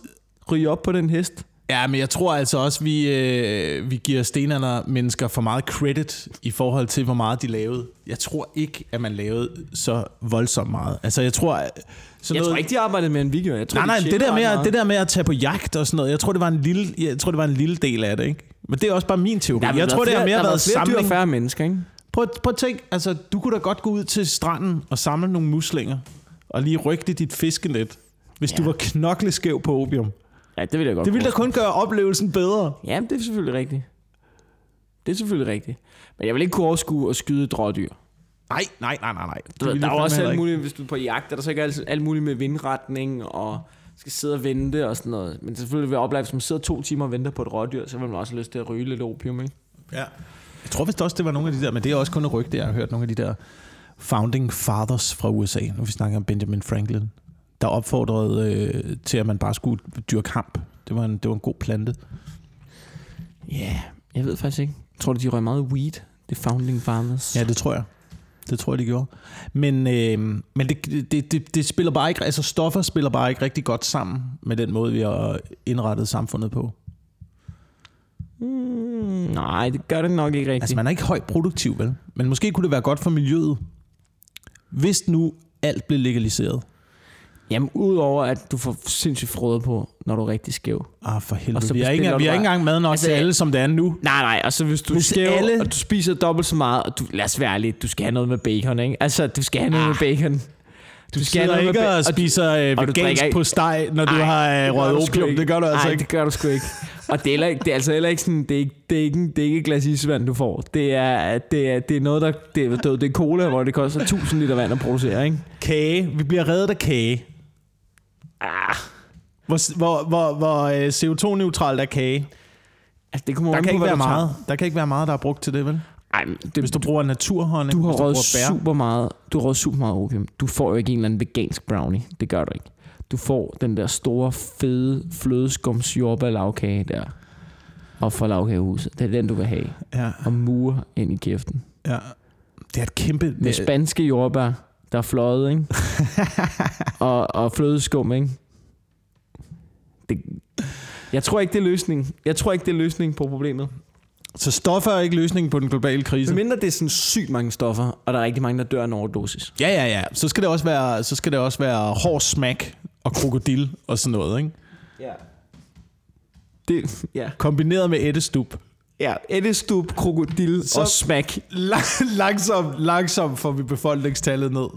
du ryge op på den hest. Ja, men jeg tror altså også, vi, øh, vi giver stenalder-mennesker for meget credit i forhold til, hvor meget de lavede. Jeg tror ikke, at man lavede så voldsomt meget. Altså, jeg tror... at- Sådan Jeg tror ikke, de arbejdede med en video. Jeg tror, Nej, nej, de det der, med, at- det der med at tage på jagt og sådan noget, jeg tror, det var en lille, jeg tror, det var en lille del af det, ikke? Men det er også bare min teori. Der Jeg tror, været det har flere- mere der været flere dyr samling. og færre mennesker, ikke? Prøv, prøv at tænk, altså, du kunne da godt gå ud til stranden og samle nogle muslinger, og lige rygte dit fiskenet, hvis Ja. du var knokleskæv på opium. Ja, det vil jeg godt Det ville da kun gøre oplevelsen bedre. Ja, det er selvfølgelig rigtigt. Det er selvfølgelig rigtigt. Men jeg vil ikke kunne overskue at skyde et rådyr. Nej, nej, nej, nej, nej. Du ved, der er også alt muligt, hvis du er på jagt, er der så ikke alt, alt muligt med vindretning, og skal sidde og vente og sådan noget. Men selvfølgelig vil jeg opleve, hvis man sidder to timer og venter på et rådyr, så vil man også have lyst til at ryge lidt opium, ikke? Ja. Jeg tror vist også, det var nogle af de der, men det er også kun et rygte, jeg har hørt nogle af de der founding fathers fra USA, nu vi snakker om Benjamin Franklin, der opfordrede øh, til, at man bare skulle dyrke hamp. Det var en, det var en god plante. Ja, yeah, jeg ved faktisk ikke. Jeg tror, de røg meget weed, det founding fathers. Ja, det tror jeg. Det tror jeg, de gjorde. Men, øh, men det, det, det, det spiller bare ikke, altså stoffer spiller bare ikke rigtig godt sammen med den måde, vi har indrettet samfundet på. Mm, nej, det gør det nok ikke rigtigt. Altså, man er ikke højt produktiv, vel? Men måske kunne det være godt for miljøet, hvis nu alt blev legaliseret. Jamen, udover at du får sindssygt frøder på, når du er rigtig skæv. Ah, for Og helvede. Vi har, ikke, vi du har ikke engang mad nok Altså, altså, til alle, som det er nu. Nej, nej, og så hvis du Hvis er skæv, alle- og du spiser dobbelt så meget, og du, lad os være ærlige, du skal have noget med bacon, ikke? Altså, du skal have noget med bacon. Ah. Du skal med ikke ba- og og du- spiser øh, du vegansk drikker ikke- på steg, når du Ej, har øh, gør røget du sgu opium. Det gør du altså Ej, ikke. det gør du sgu ikke. Og det er, heller det er altså heller ikke sådan, det er ikke, det er ikke, det er ikke et glas isvand, du får. Det er, det er, det er noget, der, det er, det er cola, hvor det koster 1000 liter vand at producere, ikke? Kage. Vi bliver reddet af kage. Ah, Hvor, hvor, hvor, hvor øh, CO2-neutralt er kage. altså, det kommer Der an kan, ikke være tager. meget, der kan ikke være meget, der er brugt til det, vel? Ej, det, Hvis du bruger naturhånding, du har bær. super meget, du har røget super meget opium. Du får jo ikke en eller anden vegansk brownie. Det gør du ikke. Du får den der store, fede flødeskums jordbær lavkage der. Og fra lavkagehuset. Det er den, du vil have. Ja, Og mure ind i kæften. ja. Det er et kæmpe... Med spanske jordbær, der er fløjet, ikke? og, og flødeskum, ikke? Det, jeg tror ikke, det er løsning. Jeg tror ikke, det er løsning på problemet. så stoffer er ikke løsningen på den globale krise. Men mindre det er sådan sygt mange stoffer, og der er rigtig mange, der dør af en overdosis. Ja, ja, ja. Så skal det også være, så skal det også være hård smack og krokodil og sådan noget, ikke? Ja. Det, ja. Kombineret med ættestup. Ja, ættestup, krokodil og smack. langsomt, langsomt får vi befolkningstallet ned.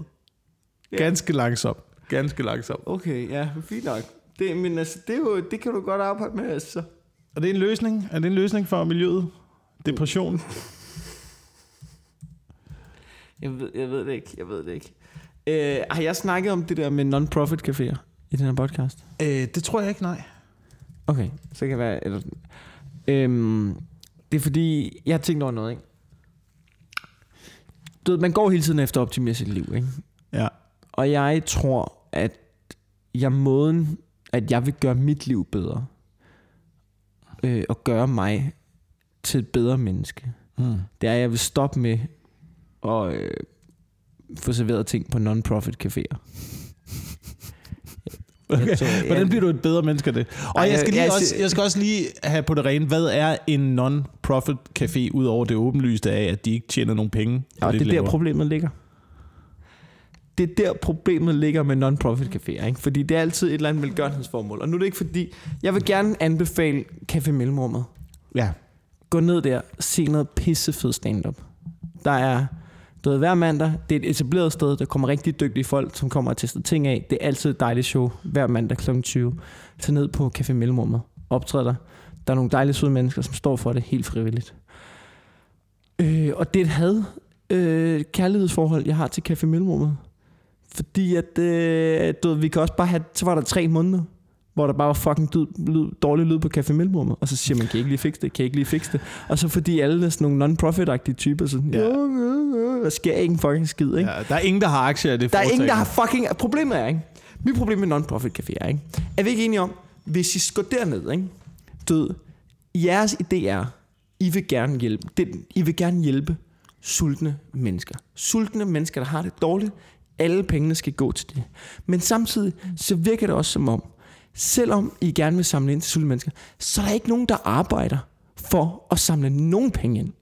Ganske langsomt. Ganske langsomt. Okay, ja, fint nok. Det, men altså, det, er jo, det kan du godt arbejde med, altså. Er det en løsning? Er det en løsning for miljøet? Depression? Jeg ved, jeg ved det ikke, jeg ved det ikke. Øh, har jeg snakket om det der med non-profit caféer i den her podcast? Øh, det tror jeg ikke, nej. Okay, så kan jeg være... Eller, øhm, det er fordi, jeg har tænkt over noget, ikke? Du ved, man går hele tiden efter at optimere sit liv, ikke? Ja. Og jeg tror, at jeg måden, at jeg vil gøre mit liv bedre, øh, og gøre mig til et bedre menneske, Mm. det er, at jeg vil stoppe med at øh, få serveret ting på non-profit caféer. Okay. Jeg tror, Hvordan bliver du et bedre menneske af det? Og Ej, jeg skal, lige jeg- også, jeg skal også lige have på det rene, hvad er en non-profit café, ud over det åbenlyste af, at de ikke tjener nogen penge? Og det de er der laver? problemet ligger. Det er der problemet ligger med non-profit caféer, ikke? Fordi det er altid et eller andet velgørenhedsformål. Og nu er det ikke fordi, jeg vil gerne anbefale Café Mellemrummet. Ja. gå ned der, se noget pissefed stand-up. Der er, du ved, hver mandag, det er et etableret sted, der kommer rigtig dygtige folk, som kommer og tester ting af. Det er altid et dejligt show, hver mandag kl. 20. Tag ned på Café Mellemrummet, optræder der. Der er nogle dejlige søde mennesker, som står for det helt frivilligt. Øh, og det er et had, øh, kærlighedsforhold, jeg har til Café Mellemrummet. Fordi at, øh, du ved, vi kan også bare have, så var der tre måneder, hvor der bare var fucking lyd, lyd, dårlig lyd på Café Mellemrummet. Og så siger man, kan I ikke lige fikse det? Kan I ikke lige fikse det? Og så fordi alle er sådan nogle non-profit-agtige typer, sådan, Ja. ja. Der sker ikke en fucking skid, ikke? Ja, der er ingen, der har aktier i det Der er ingen, der har fucking... Problemet er, ikke? Mit problem med non-profit caféer, ikke? Er vi ikke enige om, hvis I går derned, ikke? Død. Jeres idé er, I vil gerne hjælpe. Det, I vil gerne hjælpe sultne mennesker. Sultne mennesker, der har det dårligt. Alle pengene skal gå til det. Men samtidig, så virker det også som om, selvom I gerne vil samle ind til sultne mennesker, så er der ikke nogen, der arbejder for at samle nogen penge ind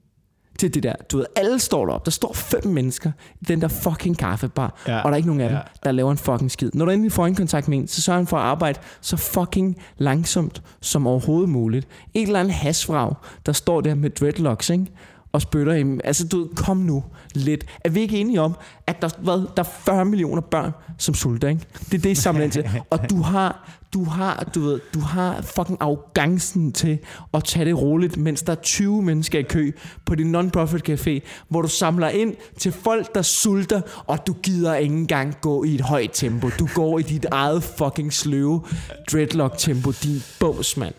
til det der. Du ved, alle står derop. Der står fem mennesker i den der fucking kaffebar, Ja. og der er ikke nogen af dem, Ja. der laver en fucking skid. Når du endelig får en kontakt med en, så sørger han for at arbejde så fucking langsomt som overhovedet muligt. En eller anden hasvrag, der står der med dreadlocks, ikke? Og spytter im. Altså, du ved, kom nu lidt. Er vi ikke enige om, at der, hvad, der er 40 millioner børn, som sulter, ikke? Det er det, I samler ind til. Og du har, du har, du ved, du har fucking arrogancen til at tage det roligt, mens der er 20 mennesker i kø på din non-profit café, hvor du samler ind til folk, der sulter, og du gider ikke engang gå i et højt tempo. Du går i dit eget fucking sløve dreadlock-tempo, din bås, mand.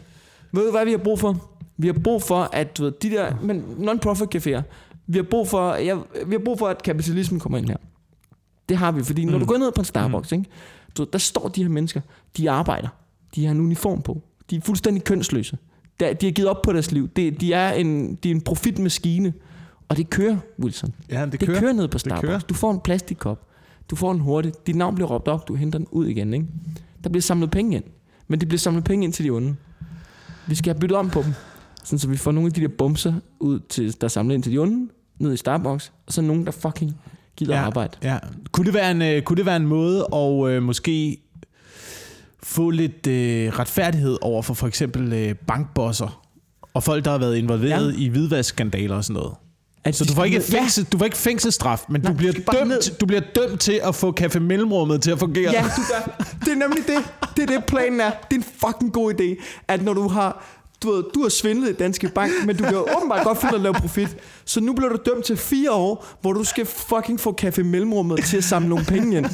Ved du, hvad vi har brug for? Vi har brug for, at du ved, de der men non-profit caféer, vi har brug for, ja, vi har brug for, at kapitalismen kommer ind her. Det har vi, fordi når du går ned på en Starbucks, ikke, du, der står de her mennesker, de arbejder, de har en uniform på, de er fuldstændig kønsløse, Der- de har givet op på deres liv, de, de, er, en, de er en profitmaskine, og det kører, Wilson. Ja, det Det kører. kører, kører ned på Starbucks. kører. Du får en plastikkop. Du får den hurtigt. Dit navn bliver råbt op. Du henter den ud igen. Ikke? Der bliver samlet penge ind. Men det bliver samlet penge ind til de onde. Vi skal have byttet om på dem. Sådan, så vi får nogle af de der bumser ud, til, der er samlet ind til de onde, ned i Starbucks. Og så nogen, der fucking gider Ja. arbejde. Ja. Kunne, det være en, øh, kunne det være en måde at øh, måske få lidt øh, retfærdighed over for for eksempel øh, bankbosser og folk, der har været involveret ja. I hvidvaskskandaler og sådan noget. At Så du får ikke, ned- ja, fængsel, du får ikke fængselsstraf, men Nej, du, bliver dømt, ned. du bliver dømt til at få Café Mellemrummet til at fungere. Ja, du gør. Det er nemlig det. Det er det, planen er. Det er en fucking god idé, at når du har du, ved, du har svindlet i Danske Bank, men du kan åbenbart godt finde at lave profit. Så nu bliver du dømt til fire år, hvor du skal fucking få Café Mellemrummet til at samle nogle penge ind.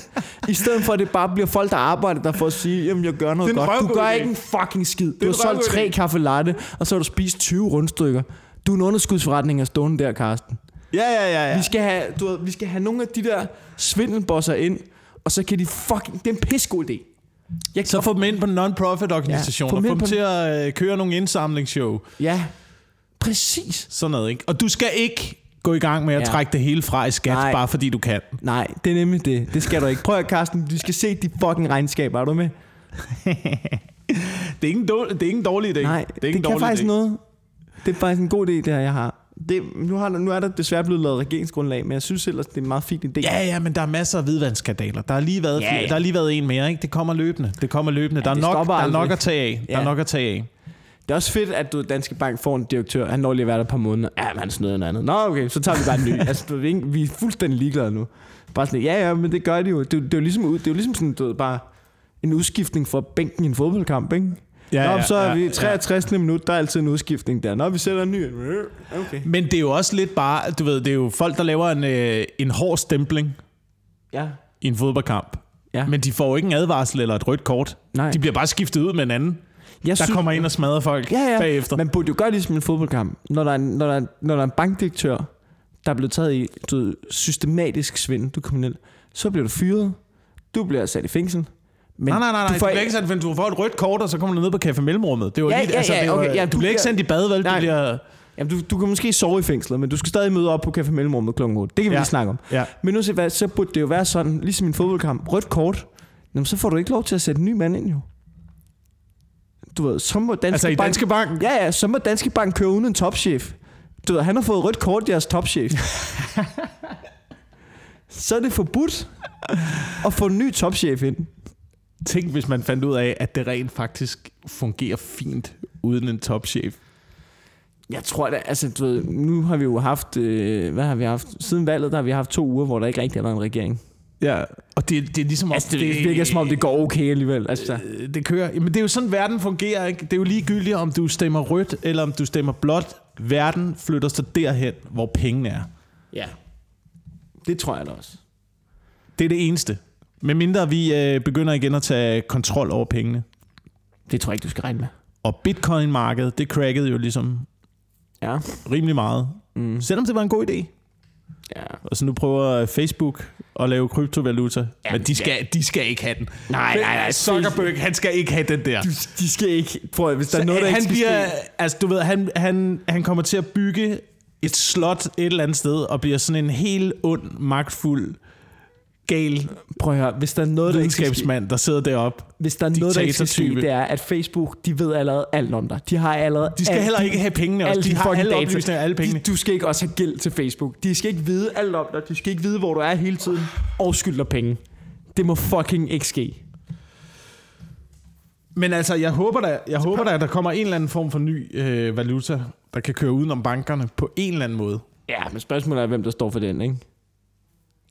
I stedet for, at det bare bliver folk, der arbejder der for at sige, jamen jeg gør noget godt. Du gør ikke en fucking skid. Du har solgt tre kaffe latte, og så har du spist 20 rundstykker. Du er en underskudsforretning af stående der, Karsten. ja, ja, ja. ja. Vi skal have, du ved, vi skal have nogle af de der svindelbosser ind, og så kan de fucking... Det er en pissegod idé. Jeg, Så få dem ind på non-profit organisationer. Ja, få få dem dem ind til på- at øh, køre nogle indsamlingsshow. Ja, præcis. Sådan noget, ikke? Og du skal ikke gå i gang med at ja. Trække det hele fra i skat, Nej. bare fordi du kan. Nej, det er nemlig det. Det skal du ikke. Prøv at, Carsten, du skal se de fucking regnskaber. Er du med? Det er ikke en, dårlig, det er ikke en dårlig idé. Nej, det, er ikke en det kan dårlig faktisk idé. noget. Det er faktisk en god idé, det her, jeg har. Det, nu, har der, nu er der desværre blevet lavet regeringsgrundlag, men jeg synes ellers, det er en meget fin idé. Ja, ja, men der er masser af hvidvandsskandaler. Der har lige været, Ja, flere, ja. der har lige været en mere, ikke? Det kommer løbende. Det kommer løbende. Ja, der, er nok, der er nok at tage af. Der er Ja. nok at tage af. Det er også fedt, at du, Danske Bank får en direktør. Han når lige at være der et par måneder. Ja, men han snøder noget andet. Nå, okay, så tager vi bare en ny. altså, du, vi er fuldstændig ligeglade nu. Bare sådan, ja, ja, men det gør de jo. Det, det, er, jo ligesom, ud- det er jo ligesom sådan, du ved, bare en udskiftning fra bænken i en fodboldkamp, ikke? Ja, Nå, ja, så er ja, vi ja. 63. minut, der er altid en udskiftning der. Nå, vi sætter en ny. Okay. Men det er jo også lidt bare, du ved, det er jo folk, der laver en, øh, en hård stempling Ja. i en fodboldkamp. Ja. Men de får jo ikke en advarsel eller et rødt kort. Nej. De bliver bare skiftet ud med en anden, Jeg der kommer ind og smadrer folk ja, ja. bagefter. Man burde jo gøre ligesom en fodboldkamp. Når der er en, når der er, når der er en bankdirektør, der er blevet taget i du ved, systematisk svindel, du er kriminel, så bliver du fyret. Du bliver sat i fængsel. Men nej, nej, nej, nej. Du Du, får, bliver ikke sendt, du får et rødt kort, og så kommer du ned på Café Mellemrummet. Det var Ja, lige, ja, altså, ja, det var, okay, ja, du, du bliver ikke sendt i bad, vel? Du Nej. bliver... jamen, du, du kan måske sove i fængslet, men du skal stadig møde op på Café Mellemrummet kl. 8. Det kan vi Ja. lige snakke om. Ja. Men nu se, hvad, så burde det jo være sådan, ligesom i en fodboldkamp, rødt kort, jamen, så får du ikke lov til at sætte en ny mand ind, jo. Du ved, så må Danske Altså i Bank... Danske Bank. Ja, ja, så må Danske Bank køre uden en topchef. Du ved, han har fået rødt kort, jeres topchef. så er det forbudt at få en ny topchef ind. Tænk, hvis man fandt ud af, at det rent faktisk fungerer fint uden en topchef. Jeg tror da, altså du ved, nu har vi jo haft, øh, hvad har vi haft? Siden valget, der har vi haft to uger, hvor der ikke rigtig har været en regering. Ja, og det, det er ligesom... om- Altså, det, det virker som om, det går okay alligevel. Altså, Øh, det kører. Jamen, det er jo sådan, verden fungerer. Ikke? Det er jo ligegyldigt, om du stemmer rødt, eller om du stemmer blåt. Verden flytter sig derhen, hvor pengene er. ja. Det tror jeg da også. Det er det eneste. Med mindre vi øh, begynder igen at tage kontrol over pengene. Det tror jeg ikke, du skal regne med. Og bitcoin-markedet, det crackede jo ligesom Ja. rimelig meget. Mm. Selvom det var en god idé. ja. Og så nu prøver Facebook at lave kryptovaluta. Ja, men de skal, de skal ikke have den. Nej, nej, nej. Zuckerberg, han skal ikke have den der. Du, de skal ikke... Prøv at, hvis der er noget, der han ikke skal bliver, ske... altså du ved, han, han, han kommer til at bygge et slot et eller andet sted, og bliver sådan en helt ond, magtfuld, gal Prøv at høre, hvis der er noget, der videnskabsmand, der sidder deroppe. hvis der er noget, der ikke skal ske, det er, at Facebook, de ved allerede alt om dig. De har allerede... De skal alt, heller ikke have pengene også. alle De har alle oplysninger, alle pengene. De, du skal ikke også have gæld til Facebook. De skal ikke vide alt om dig. De skal ikke vide, hvor du er hele tiden. Og skylder penge. Det må fucking ikke ske. Men altså, jeg håber da, jeg håber da, at der kommer en eller anden form for ny øh, valuta, der kan køre udenom bankerne på en eller anden måde. Ja, men spørgsmålet er, hvem der står for den, ikke?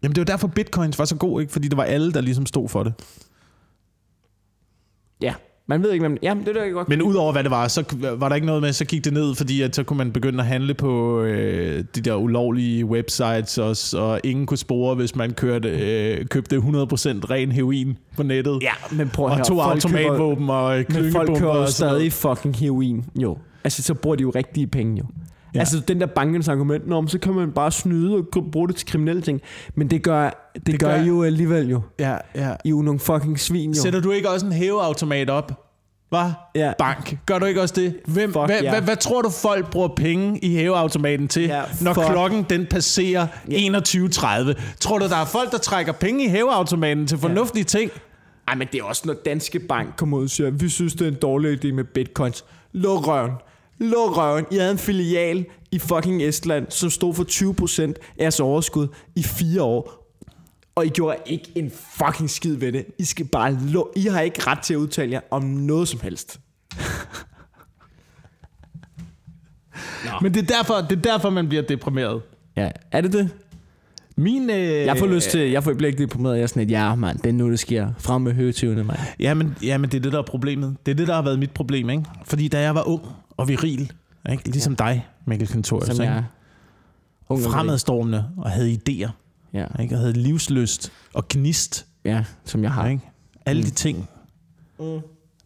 Jamen det var derfor bitcoins var så god, ikke? Fordi det var alle, der ligesom stod for det. Ja, man ved ikke, hvem... Ja, det er godt. Men udover hvad det var, så var der ikke noget med, så gik det ned, fordi at så kunne man begynde at handle på øh, de der ulovlige websites også, og ingen kunne spore, hvis man kørte, øh, købte 100% ren heroin på nettet. Ja, men prøv at og to automatvåben og øh, Men folk klyngebomber kører stadig fucking heroin, jo. Altså, så bruger de jo rigtige penge, jo. Ja. Altså, den der bankens argument, men så kan man bare snyde og bruge det til kriminelle ting. Men det gør, det, det gør, gør- I jo alligevel jo. Ja, ja. I er jo nogle fucking svin, jo. Sætter du ikke også en hæveautomat op? Hvad? Ja. Bank. Gør du ikke også det? Hvem, Fuck hvad, ja. hvad, hvad tror du, folk bruger penge i hæveautomaten til, Ja, når fuck. klokken den passerer 21.30? Tror du, der er folk, der trækker penge i hæveautomaten til fornuftige ting? Ej, men det er også, når Danske Bank kommer ud og siger, vi synes, det er en dårlig idé med bitcoins. Luk røven. Luk røven. I havde en filial i fucking Estland, som stod for 20% af jeres overskud i fire år. Og I gjorde ikke en fucking skid ved det. I skal bare luk. I har ikke ret til at udtale jer om noget som helst. Men det er, derfor, det er derfor, man bliver deprimeret. Ja, er det det? Min, øh, Jeg får lyst til, jeg får bliver ikke deprimeret. Jeg er sådan et, ja mand, det er nu, det sker. Frem med høretyvene, mand. Jamen, jamen, det er det, der er problemet. Det er det, der har været mit problem, ikke? Fordi da jeg var ung og viril, ikke? ligesom ja. dig, Mikkel Kentorius, Som ikke? jeg er. Ung og fremadstormende og havde idéer, Ja, ikke? og havde livsløst og gnist. ja, som jeg har. Ikke? Alle de ting,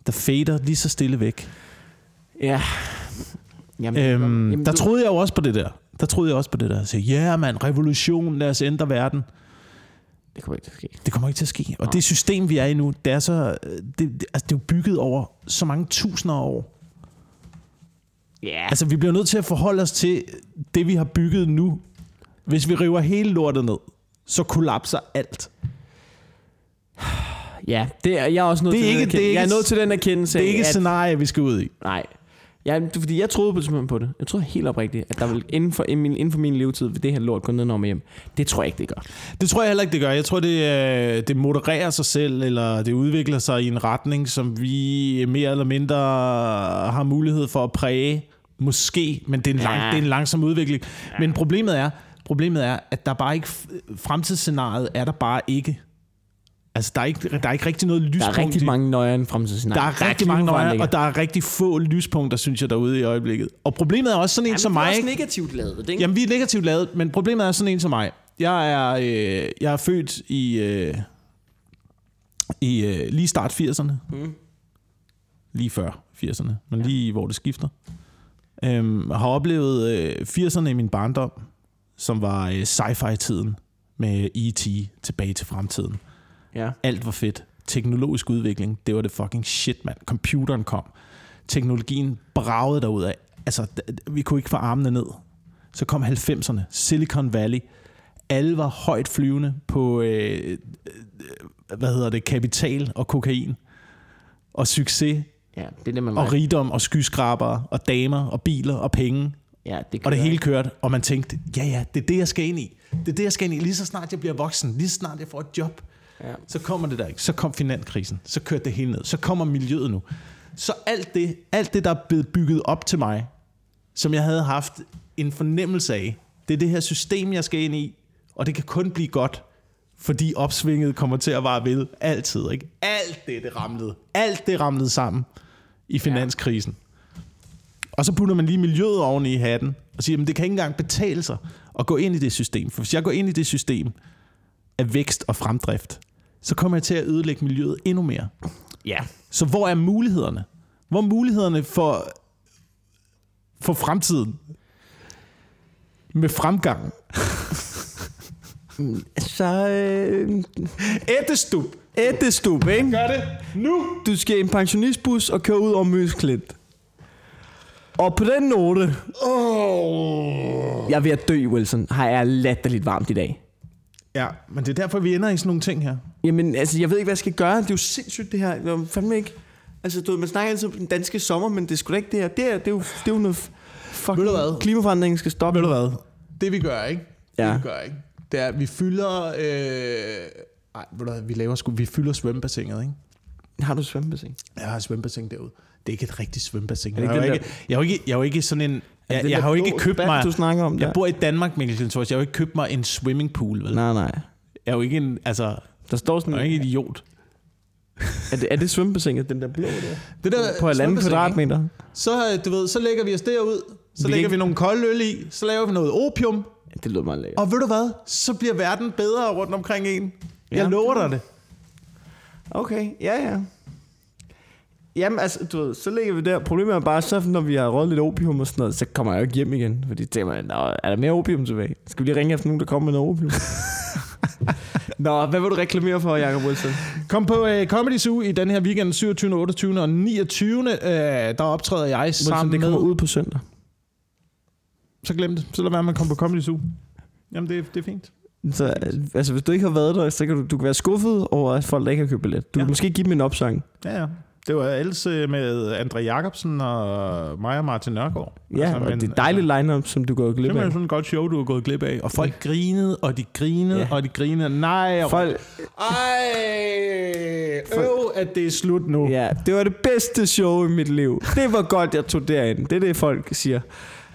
der fader lige så stille væk. Ja. Jamen, Øhm, jamen, der du- troede jeg jo også på det der. Der troede jeg også på det der. Så ja, yeah, mand, revolution, lad os ændre verden. Det kommer ikke til at ske. Det kommer ikke til at ske. Og det system, vi er i nu, det er, så, det, det, altså, det er jo bygget over så mange tusinder af år. Ja. Altså, vi bliver nødt til at forholde os til det, vi har bygget nu. Hvis vi river hele lortet ned, så kollapser alt. Ja, det er, jeg er også nødt Det er til ikke- den det er ikke- Jeg er nødt til den erkendelse. Det er ikke et scenarie, vi skal ud i. Nej. Ja, fordi, jeg troede på, simpelthen på det. Jeg troede helt oprigtigt, at der vil inden for, inden, for min levetid vil det her lort gå ned og hjem. Det tror jeg ikke, det gør. Det tror jeg heller ikke, det gør. Jeg tror, det, øh, det modererer sig selv, eller det udvikler sig i en retning, som vi mere eller mindre har mulighed for at præge. Måske, men det er en, lang, Ja. det er en langsom udvikling. Ja. Men problemet er, problemet er, at der bare ikke fremtidsscenariet er der bare ikke. Altså, der er ikke, der er ikke rigtig noget Der lyspunkt. er rigtig i- mange nøjere fremtidsscenarier. der er rigtig mange nøje, klimaforandringer. og der er rigtig få lyspunkter, synes jeg, derude i øjeblikket. Og problemet er også sådan en Jamen, som det er mig. også ikke? negativt lavet, ikke? Jamen, vi er negativt lavet, men problemet er sådan en som mig. Jeg er, øh, jeg er født i, øh, i øh, lige start 80'erne. Mm. Lige før 80'erne, men ja. lige hvor det skifter. Øhm, jeg har oplevet øh, 80'erne i min barndom, som var øh, sci-fi-tiden med E.T. tilbage til fremtiden. Ja. Alt var fedt. Teknologisk udvikling, det var det fucking shit, mand. Computeren kom. Teknologien bragede derud af. Altså, vi kunne ikke få armene ned. Så kom 90'erne, Silicon Valley. Alle var højt flyvende på, øh, øh, hvad hedder det, kapital og kokain. Og succes, ja, det er det, man og rigdom, og skyskrabere, og damer, og biler, og penge. Ja, det Og det hele kørte, og man tænkte, ja ja, det er det, jeg skal ind i. Det er det, jeg skal ind i. Lige så snart jeg bliver voksen, lige så snart jeg får et job, Ja. så kommer det der ikke. Så kom finanskrisen. Så kørte det hele ned. Så kommer miljøet nu. Så alt det, alt det, der er blevet bygget op til mig, som jeg havde haft en fornemmelse af. Det er det her system, jeg skal ind i, og det kan kun blive godt, fordi opsvinget kommer til at vare ved altid. Ikke? Alt det, det ramlede. Alt det ramlede sammen i finanskrisen. Og så putter man lige miljøet oven i hatten, og siger, at det kan ikke engang betale sig at gå ind i det system. For hvis jeg går ind i det system af vækst og fremdrift, så kommer jeg til at ødelægge miljøet endnu mere. Ja. Så hvor er mulighederne? Hvor er mulighederne for, for fremtiden? Med fremgang. Så øh, Ættestup. ættestup, ikke? Gør det nu. Du skal i en pensionistbus og køre ud over Møsklint. Og på den note, Oh. jeg er ved at dø, Wilson, har jeg latterligt varmt i dag. Ja, men det er derfor, vi ender i sådan nogle ting her. Jamen, altså, jeg ved ikke, hvad jeg skal gøre. Det er jo sindssygt, det her. Jeg er fandme ikke... Altså, du ved, man snakker altid om den danske sommer, men det er sgu da ikke det her. Det er, det er, jo, det er jo noget fucking... Ved? Klimaforandringen skal stoppe. Ved du hvad? Det vi gør, ikke? Det Ja. vi gør, ikke? Det er, at vi fylder... Øh... Ej, ved du hvad? Vi laver sgu... Vi fylder svømmebassinet, ikke? Har du svømmebassin? Jeg har svømmebassin derude. Det er ikke et rigtigt svømmebassin. Jeg ikke er, jo ikke, jeg, er ikke, jeg er ikke sådan en... Jeg, jeg har jo ikke købt mig... Du snakker om Jeg bor i Danmark, Mikkel Klintorius. Jeg har jo ikke købt mig en swimmingpool, vel? Nej, nej. Jeg er jo ikke en... Altså, Der står sådan... jeg er ikke en idiot. Er det, er det svømmebassinet, den der blå der? Det der På halvanden svømmebassin, kvadratmeter? ikke? Så, du ved, så lægger vi os derud. Så Vi lægger kan vi nogle kolde øl i. Så laver vi noget opium. Det lyder meget lækkert. Og ved du hvad? Så bliver verden bedre rundt omkring en. Jeg Ja, lover det- dig det. Okay, ja, ja. Jamen, altså, du ved, så ligger vi der. Problemet er bare, så når vi har røget lidt opium og sådan noget, så kommer jeg jo ikke hjem igen. Fordi så tænker Nå, er der mere opium tilbage? Skal vi lige ringe efter nogen, der kommer med noget opium? Nå, hvad vil du reklamere for, Jacob Wilson? Kom på uh, Comedy Zoo i den her weekend, 27., 28. og 29. Uh, der optræder jeg Wilson, sammen det med... kommer ud på søndag. Så glem det. Så lad være med at komme på Comedy Zoo. Jamen, det, det er fint. Så, altså, hvis du ikke har været der, så kan du, du kan være skuffet over, at folk der ikke har købt billet. Du. Ja. kan måske give dem en opsang. Ja, ja. Det var ellers med Andre Jacobsen og mig og Martin Nørgaard. Ja, altså, og men, det er dejligt line-up, som du går glip Det er af. sådan et godt show, du har gået glip af. Og folk grinede, og de grinede, Ja. og de grinede. Nej, og... Folk, Ej, øv, at det er slut nu. Ja, det var det bedste show i mit liv. Det var godt, jeg tog derind. Det er det, folk siger.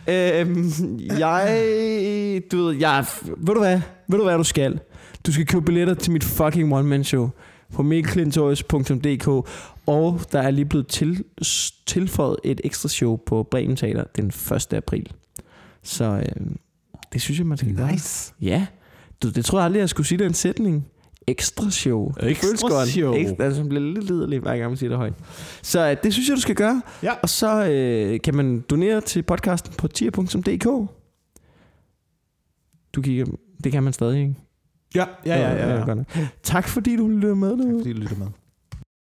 Øhm, jeg, du ved, jeg, ved du hvad? Ved du hvad, du skal? Du skal købe billetter til mit fucking one-man-show på mikkelklintorius.dk og der er lige blevet til, tilføjet et ekstra show på Bremen Teater den 1. april. Så øhm, det synes jeg, man skal gøre. Nice. Ja, du, det tror jeg aldrig, jeg skulle sige den sætning. Ekstra show. Ekstra godt. show. Ekstra, altså, man bliver lidt liderlig, hver gang man siger det højt. Så øh, det synes jeg, du skal gøre. Ja. Og så øh, kan man donere til podcasten på tier.dk. Du kigger, det kan man stadig, ikke? Ja, ja, ja. ja, ja. nok. Tak fordi du lyttede med. Du. Fordi du lytter med.